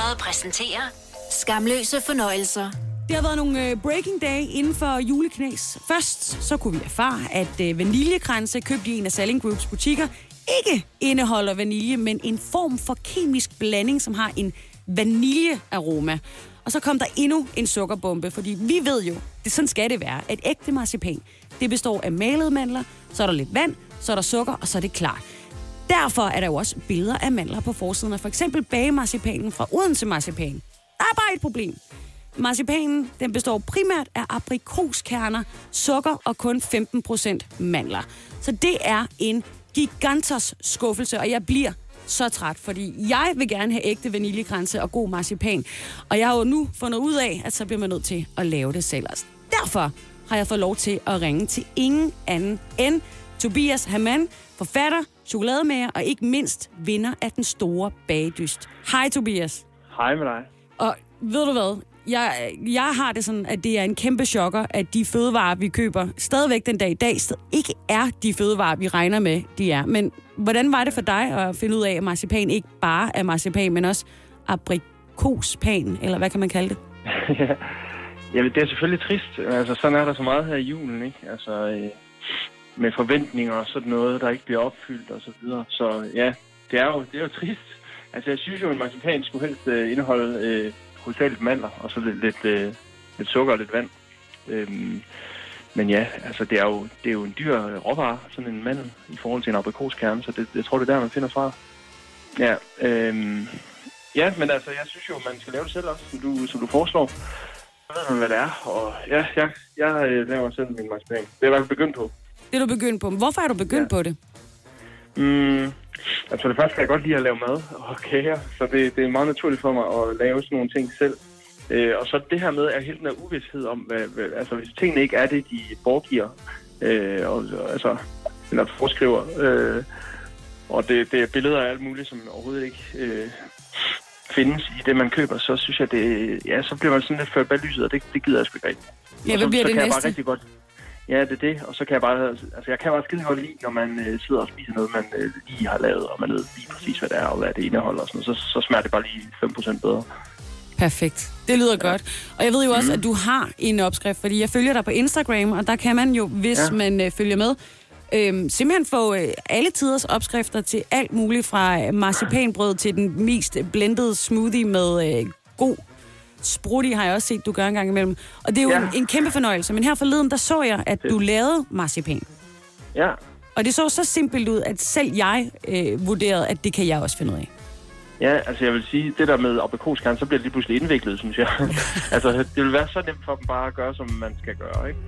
C: 100 præsenterer Skamløse fornøjelser.
A: Det har været nogle øh, breaking day inden for juleknæs. Først så kunne vi erfare, at øh, vaniljekranse købt i en af Salling Groups butikker ikke indeholder vanilje, men en form for kemisk blanding, som har en vaniljearoma. Og så kom der endnu en sukkerbombe, fordi vi ved jo, det sådan skal det være, at ægte marcipan, det består af malede mandler, så er der lidt vand, så er der sukker, og så er det klart. Derfor er der jo også billeder af mandler på forsiden af for eksempel bagemarcipanen fra Odense Marcipan. Der er bare et problem. Marcipanen den består primært af aprikoskerner, sukker og kun 15% mandler. Så det er en gigantisk skuffelse, og jeg bliver så træt, fordi jeg vil gerne have ægte vaniljekranse og god marcipan. Og jeg har jo nu fundet ud af, at så bliver man nødt til at lave det selv. Altså, derfor har jeg fået lov til at ringe til ingen anden end Tobias Hamann, forfatter, chokolademager og ikke mindst vinder af den store bagdyst. Hej Tobias.
R: Hej med dig.
A: Og ved du hvad? Jeg, jeg har det sådan, at det er en kæmpe chokker, at de fødevarer, vi køber, stadigvæk den dag i dag, ikke er de fødevarer, vi regner med, de er. Men hvordan var det for dig at finde ud af, at marcipan ikke bare er marcipan, men også aprikospan, eller hvad kan man kalde det? (laughs)
R: ja. Jamen, det er selvfølgelig trist. Altså, sådan er der så meget her i julen, ikke? Altså, øh, med forventninger og sådan noget, der ikke bliver opfyldt og så videre. Så ja, det er jo, det er jo trist. Altså, jeg synes jo, at marcipan skulle helst øh, indeholde øh, hovedsageligt mandler, og så lidt, lidt, øh, lidt sukker og lidt vand. Øhm, men ja, altså, det er, jo, det er jo en dyr råvare, sådan en mandel, i forhold til en aprikoskerne, så det, jeg tror, det er der, man finder fra. Ja, øhm, ja, men altså, jeg synes jo, man skal lave det selv også, som du, som du foreslår. Så ved man, hvad det er, og ja, jeg, jeg øh, laver selv min marcipan. Det er jeg i hvert fald begyndt på.
A: Det er du begyndt på. Hvorfor er du begyndt ja. på det?
R: Mm, altså det første kan jeg godt lide at lave mad og kager, så det, det er meget naturligt for mig at lave sådan nogle ting selv. Øh, og så det her med at hele den her uvidshed om, hvad, hvad, altså hvis tingene ikke er det, de foregiver, øh, og, altså, eller foreskriver, øh, og det, det er billeder af alt muligt, som overhovedet ikke øh, findes i det, man køber, så synes jeg, det, ja, så bliver man sådan lidt ført bag lyset, og det, det gider jeg sgu ikke rigtigt.
A: Ja, hvad
R: så,
A: bliver
R: så
A: det
R: kan jeg
A: næste?
R: bare rigtig godt Ja, det er det. Og så kan jeg bare... Altså, jeg kan bare skide godt lide, når man øh, sidder og spiser noget, man øh, lige har lavet, og man ved lige præcis, hvad det er, og hvad det indeholder og sådan noget. Så, så smager det bare lige 5% bedre.
A: Perfekt. Det lyder ja. godt. Og jeg ved jo også, at du har en opskrift, fordi jeg følger dig på Instagram, og der kan man jo, hvis ja. Man øh, følger med, øh, simpelthen få øh, alle tiders opskrifter til alt muligt, fra marcipanbrød til den mest blendede smoothie med øh, god sprutti, har jeg også set, du gør en gang imellem. Og det er jo ja. En, en kæmpe fornøjelse. Men her forleden, der så jeg, at du lavede marcipan.
R: Ja.
A: Og det så så simpelt ud, at selv jeg øh, vurderede, at det kan jeg også finde ud af.
R: Ja, altså jeg vil sige, det der med aprikoskerne, så bliver det lige pludselig indviklet, synes jeg. (laughs) altså, det vil være så nemt for dem bare at gøre, som man skal gøre, ikke?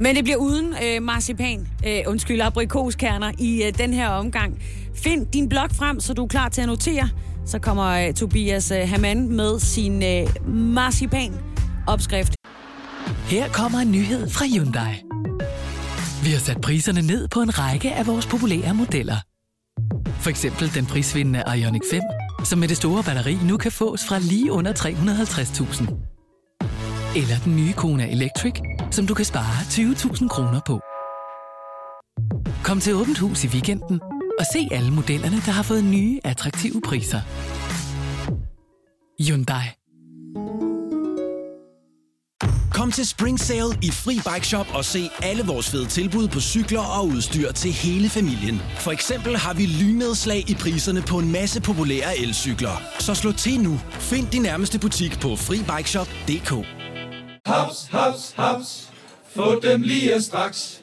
A: Men det bliver uden øh, marcipan, øh, undskyld, aprikoskerner i øh, den her omgang. Find din blog frem, så du er klar til at notere. Så kommer uh, Tobias uh, Hamann med sin øh, uh, marcipan-opskrift.
S: Her kommer en nyhed fra Hyundai. Vi har sat priserne ned på en række af vores populære modeller. For eksempel den prisvindende Ioniq 5, som med det store batteri nu kan fås fra lige under 350.000. Eller den nye Kona Electric, som du kan spare 20.000 kroner på. Kom til Åbent Hus i weekenden og se alle modellerne, der har fået nye, attraktive priser. Hyundai.
T: Kom til Spring Sale i Fri Bike Shop og se alle vores fede tilbud på cykler og udstyr til hele familien. For eksempel har vi lynedslag i priserne på en masse populære elcykler. Så slå til nu. Find din nærmeste butik på FriBikeShop.dk.
U: Haps, haps, haps. Få dem lige straks.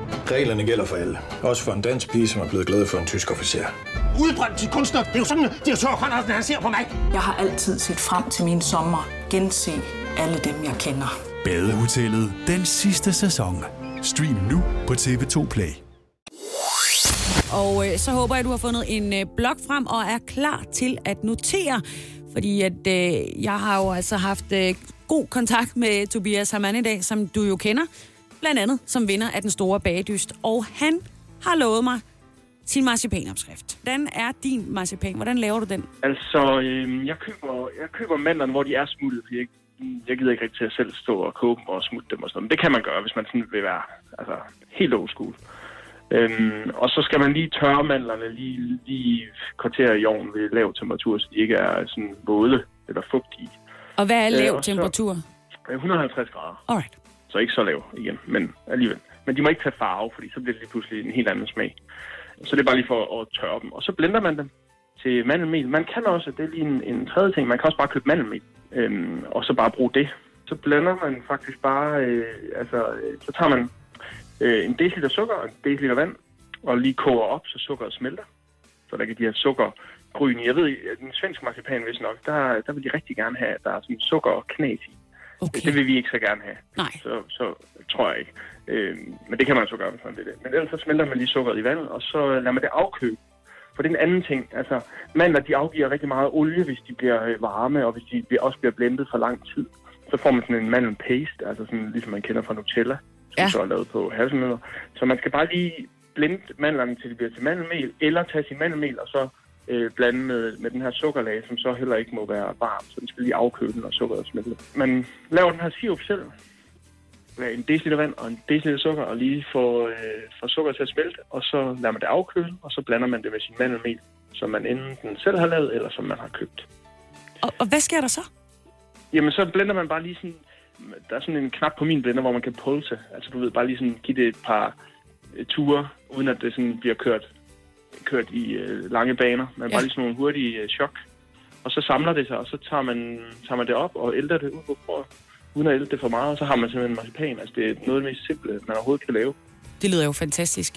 V: Reglerne gælder for alle. Også for en dansk pige, som er blevet glad for en tysk officer.
W: Udbrændt til kunstner. Det er jo sådan, at de har tørt, han ser på mig. Jeg har altid set frem til min sommer. Gense alle dem, jeg kender.
X: Badehotellet den sidste sæson. Stream nu på TV2 Play.
A: Og øh, så håber jeg, at du har fundet en øh, blog frem og er klar til at notere. Fordi at øh, jeg har jo altså haft øh, god kontakt med Tobias Hamann i dag, som du jo kender. Blandt andet som vinder af den store bagdyst. Og han har lovet mig sin marcipanopskrift. Hvordan er din marcipan? Hvordan laver du den?
R: Altså, øh, jeg, køber, jeg køber mandlerne, hvor de er smuttet, fordi jeg, jeg gider ikke rigtig til at selv stå og koge dem og smutte dem og sådan noget. Men det kan man gøre, hvis man sådan vil være altså, helt old school. Øhm, og så skal man lige tørre mandlerne lige, lige kvarter i ovnen ved lav temperatur, så de ikke er sådan våde eller fugtige.
A: Og hvad er
R: Øh,
A: lav
R: så-
A: temperatur?
R: Øh, 150 grader.
A: Alright.
R: Så ikke så lav igen, men alligevel. Men de må ikke tage farve, fordi så bliver det lige pludselig en helt anden smag. Så det er bare lige for at tørre dem. Og så blender man dem til mandelmel. Man kan også, det er lige en, en tredje ting, man kan også bare købe mandelmel, øhm, og så bare bruge det. Så blender man faktisk bare, øh, altså, øh, så tager man øh, en deciliter sukker og en deciliter vand, og lige koger op, så sukkeret smelter. Så der kan de her sukkergryn i. Jeg ved, at den svenske marcipan, hvis nok, der, der vil de rigtig gerne have, at der er sådan sukker og knas i.
A: Okay.
R: Det vil vi ikke så gerne have.
A: Nej.
R: Så, så tror jeg ikke. Øh, men det kan man så gøre, hvis man vil det. Men ellers så smelter man lige sukkeret i vandet, og så lader man det afkøle. For det er en anden ting. Altså, mandler, de afgiver rigtig meget olie, hvis de bliver øh, varme, og hvis de bliver, også bliver blendet for lang tid. Så får man sådan en mandelpaste, altså sådan, ligesom man kender fra Nutella, som
A: Ja.
R: så er lavet på hasselnødder. Så man skal bare lige blende mandlerne, til det bliver til mandelmel, eller tage sin mandelmel og så øh, blande med, med den her sukkerlag, som så heller ikke må være varm. Så den skal lige afkøle, når sukkeret smelter. Man laver den her sirup selv, med en deciliter vand og en deciliter sukker, og lige få, øh, få sukker til at smelte, og så lader man det afkøle, og så blander man det med sin mandelmel, som man enten selv har lavet, eller som man har købt.
A: Og, og hvad sker der så?
R: Jamen, så blender man bare lige sådan... Der er sådan en knap på min blender, hvor man kan pulse. Altså, du ved, bare lige sådan give det et par øh, ture, uden at det sådan bliver kørt, kørt i øh, lange baner. Men
A: Ja.
R: bare lige sådan nogle hurtige øh, chok. Og så samler det sig, og så tager man, tager man det op og ælter det ud på bordet, uden at ælte det for meget. Og så har man simpelthen marcipan. Altså, det er noget af det mest simple, man overhovedet kan lave.
A: Det lyder jo fantastisk.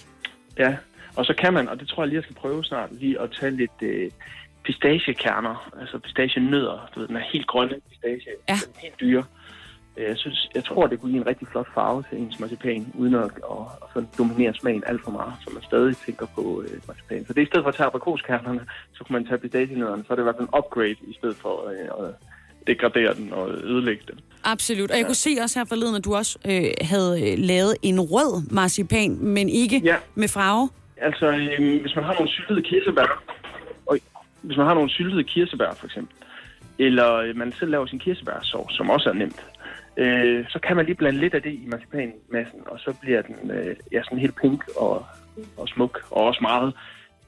R: Ja, og så kan man, og det tror jeg lige, jeg skal prøve snart, lige at tage lidt øh, pistachekerner, altså pistachienødder. Du ved, den er helt grønne pistache.
A: Ja.
R: Den er helt dyre. Øh, Jeg, synes, jeg tror, det kunne give en rigtig flot farve til ens marcipan, uden at, at, at sådan dominere smagen alt for meget, så man stadig tænker på øh, marcipan. Så det er i stedet for at tage abrikoskernerne, så kunne man tage pistachienødderne, så er det i hvert fald en upgrade, i stedet for øh, at degradere den og ødelægge den.
A: Absolut. Og jeg kunne se også her forleden, at du også øh, havde øh, lavet en rød marcipan, men ikke
R: Ja.
A: med farve.
R: Altså, øh, hvis man har nogle syltede kirsebær, og hvis man har nogle syltede kirsebær for eksempel, eller øh, man selv laver sin kirsebærsovs, som også er nemt, øh, så kan man lige blande lidt af det i marcipanmassen, og så bliver den øh, ja, sådan helt pink og, og smuk, og også meget,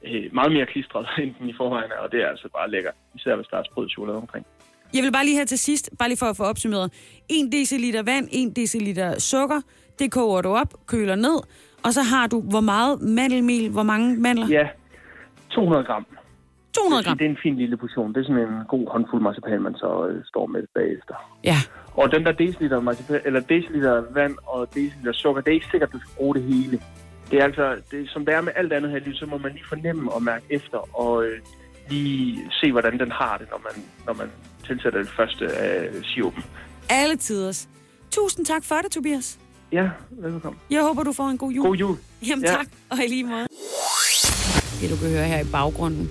R: øh, meget mere klistret, (laughs) end den i forvejen er, og det er altså bare lækkert, især hvis der er sprød chokolade omkring.
A: Jeg vil bare lige her til sidst, bare lige for at få opsummeret. 1 dl vand, 1 dl sukker, det koger du op, køler ned, og så har du hvor meget mandelmel, hvor mange mandler?
R: Ja, 200 gram.
A: 200 gram.
R: Det er en fin lille portion. Det er sådan en god håndfuld marcipan, man så øh, står med bagefter.
A: Ja.
R: Og den der deciliter, marcipan, eller deciliter vand og deciliter sukker, det er ikke sikkert, at du skal bruge det hele. Det er altså, det, som det er med alt andet her i livet, så må man lige fornemme og mærke efter, og øh, lige se, hvordan den har det, når man, når man tilsætter det første af sirupen.
A: Alle tiders. Tusind tak for det, Tobias.
R: Ja, velkommen.
A: Jeg håber, du får en god jul.
R: God jul.
A: Jamen
R: Ja.
A: tak, og i lige måde. Det, du kan høre her i baggrunden,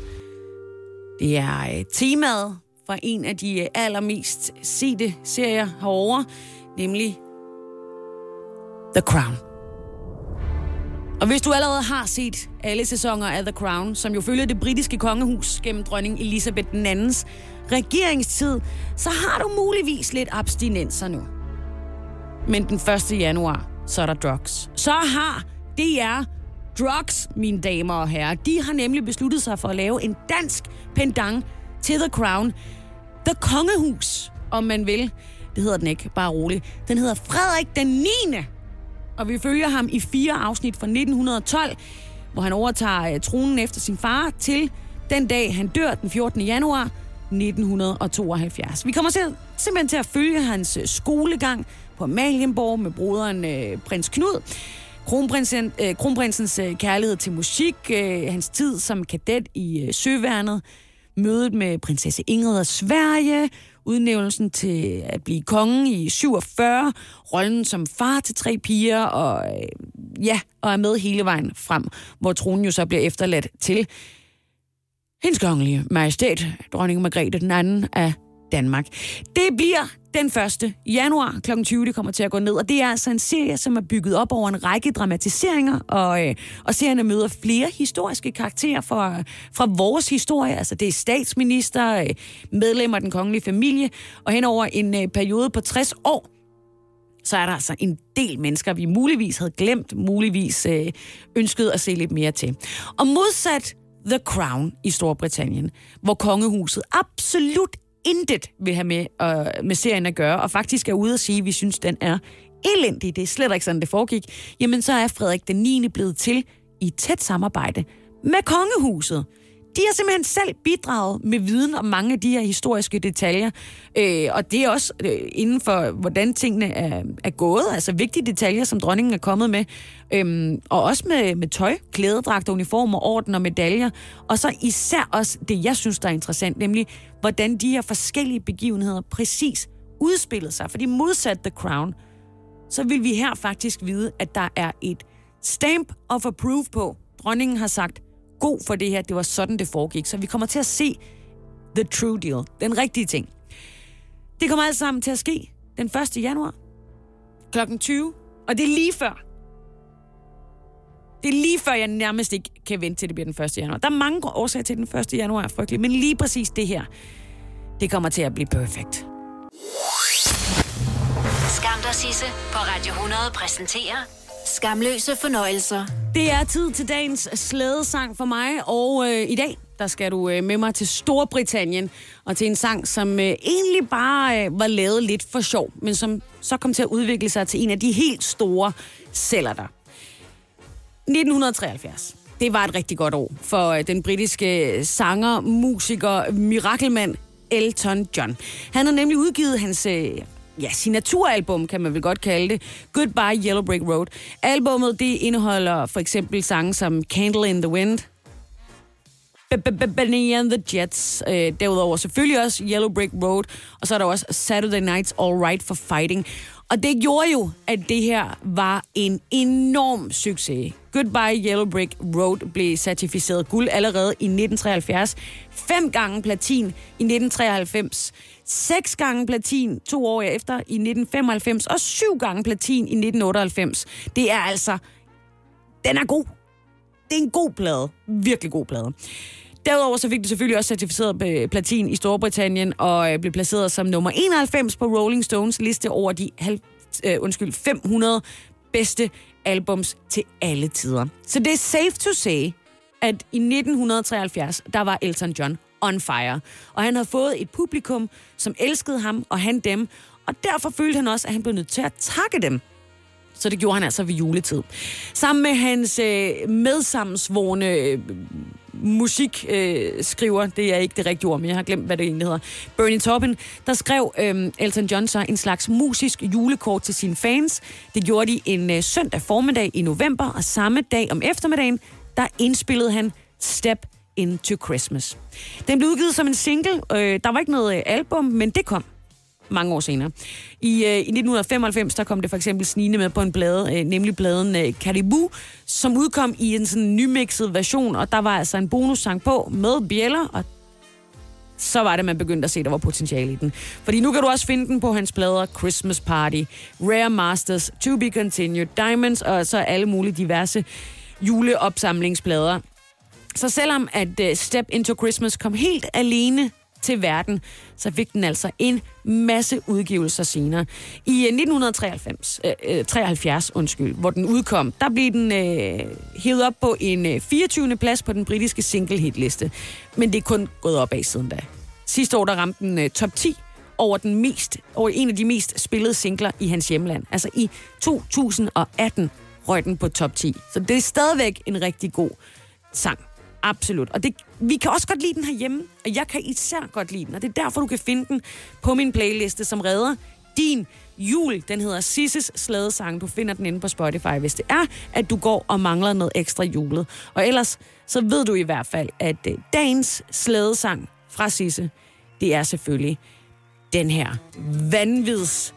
A: det er øh, temaet fra en af de øh, allermest sete serier herovre, nemlig The Crown. Og hvis du allerede har set alle sæsoner af The Crown, som jo følger det britiske kongehus gennem dronning Elizabeth II's regeringstid, så har du muligvis lidt abstinenser nu. Men den 1. januar, så er der drugs. Så har DR drugs, mine damer og herrer. De har nemlig besluttet sig for at lave en dansk pendant til The Crown. The Kongehus, om man vil. Det hedder den ikke, bare roligt. Den hedder Frederik den 9. Og vi følger ham i fire afsnit fra 1912, hvor han overtager øh, tronen efter sin far til den dag, han dør den 14. januar 1972. Vi kommer til, simpelthen til at følge hans øh, skolegang på Amalienborg med broderen øh, prins Knud. Kronprinsen, øh, kronprinsens øh, kærlighed til musik, øh, hans tid som kadet i øh, Søværnet, mødet med prinsesse Ingrid af Sverige, udnævnelsen til at blive konge i 47, rollen som far til tre piger, og øh, ja, og er med hele vejen frem, hvor tronen jo så bliver efterladt til hendes kongelige majestæt, dronning Margrethe den anden af Danmark. Det bliver den 1. januar kl. 20, det kommer til at gå ned, og det er altså en serie, som er bygget op over en række dramatiseringer, og, øh, og serien møder flere historiske karakterer fra, fra vores historie, altså det er statsminister, øh, medlemmer af den kongelige familie, og hen over en øh, periode på 60 år, så er der altså en del mennesker, vi muligvis havde glemt, muligvis øh, ønskede at se lidt mere til. Og modsat The Crown i Storbritannien, hvor kongehuset absolut intet vil have med, øh, med serien at gøre, og faktisk er ude at sige, at vi synes, den er elendig, det er slet ikke sådan, det foregik, jamen så er Frederik den 9. blevet til i tæt samarbejde med kongehuset. De har simpelthen selv bidraget med viden om mange af de her historiske detaljer. Øh, og det er også øh, inden for, hvordan tingene er, er gået. Altså vigtige detaljer, som dronningen er kommet med. Øhm, og også med, med tøj, klædedragter, uniformer, orden og medaljer. Og så især også det, jeg synes, der er interessant, nemlig hvordan de her forskellige begivenheder præcis udspillede sig. Fordi modsat The Crown, så vil vi her faktisk vide, at der er et stamp of approve på. Dronningen har sagt, god for det her, det var sådan, det foregik. Så vi kommer til at se the true deal, den rigtige ting. Det kommer alt sammen til at ske den 1. januar kl. 20, og det er lige før. Det er lige før, jeg nærmest ikke kan vente til, det bliver den 1. januar. Der er mange årsager til, den 1. januar er frygtelig, men lige præcis det her, det kommer til at blive perfekt.
C: Skam dig, Sisse, på Radio 100 præsenterer Skamløse fornøjelser.
A: Det er tid til dagens slædesang for mig, og øh, i dag, der skal du øh, med mig til Storbritannien, og til en sang, som øh, egentlig bare øh, var lavet lidt for sjov, men som så kom til at udvikle sig til en af de helt store sælger der. 1973. Det var et rigtig godt år for øh, den britiske øh, sanger, musiker, mirakelmand Elton John. Han har nemlig udgivet hans øh, ja, signaturalbum, kan man vel godt kalde det, Goodbye Yellow Brick Road. Albummet det indeholder for eksempel sange som Candle in the Wind, Benny and the Jets. Øh, derudover selvfølgelig også Yellow Brick Road, og så er der også Saturday Nights All Right for Fighting. Og det gjorde jo, at det her var en enorm succes. Goodbye Yellow Brick Road blev certificeret guld allerede i 1973, fem gange platin i 1993, seks gange platin to år efter i 1995 og syv gange platin i 1998. Det er altså... Den er god. Det er en god plade. Virkelig god plade. Derudover så fik det selvfølgelig også certificeret øh, platin i Storbritannien og øh, blev placeret som nummer 91 på Rolling Stones liste over de halv, øh, undskyld, 500 bedste albums til alle tider. Så det er safe to say, at i 1973, der var Elton John on fire. Og han havde fået et publikum, som elskede ham, og han dem. Og derfor følte han også, at han blev nødt til at takke dem. Så det gjorde han altså ved juletid. Sammen med hans øh, medsammensvorene øh, musikskriver, øh, det er ikke det rigtige ord, men jeg har glemt, hvad det egentlig hedder, Bernie Taupin, der skrev øh, Elton John så en slags musisk julekort til sine fans. Det gjorde de en øh, søndag formiddag i november, og samme dag om eftermiddagen, der indspillede han Step Into Christmas. Den blev udgivet som en single. Øh, der var ikke noget øh, album, men det kom mange år senere. I, øh, I 1995, der kom det for eksempel snigende med på en blade, øh, nemlig bladen øh, Caribou, som udkom i en sådan nymixet version, og der var altså en bonussang på med bjæller, og så var det, man begyndte at se, at der var potentiale i den. Fordi nu kan du også finde den på hans plader Christmas Party, Rare Masters, To Be Continued, Diamonds og så alle mulige diverse juleopsamlingsplader. Så selvom at uh, Step Into Christmas kom helt alene til verden, så fik den altså en masse udgivelser senere. I øh, 1993, 73, øh, øh, undskyld, hvor den udkom, der blev den øh, hævet op på en øh, 24. plads på den britiske single hitliste. Men det er kun gået op af siden da. Sidste år der ramte den øh, top 10 over, den mest, over en af de mest spillede singler i hans hjemland. Altså i 2018 røg den på top 10. Så det er stadigvæk en rigtig god sang. Absolut. Og det, vi kan også godt lide den herhjemme, og jeg kan især godt lide den, og det er derfor, du kan finde den på min playliste, som redder din jul. Den hedder Sisses Slædesang. Du finder den inde på Spotify, hvis det er, at du går og mangler noget ekstra julet. Og ellers, så ved du i hvert fald, at øh, dagens slædesang fra Sisse, det er selvfølgelig den her vanvids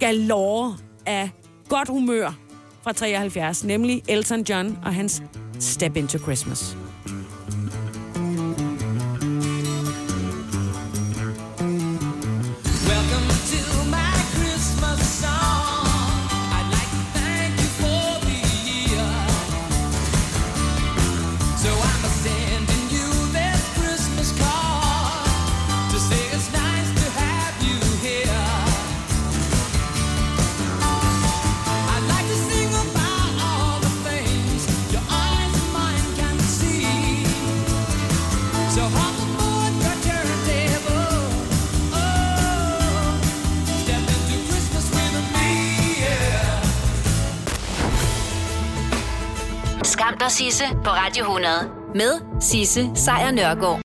A: galore af godt humør fra 73, nemlig Elton John og hans Step Into Christmas.
C: Sisse, på Radio 100. Med Sisse Sejr Nørgaard.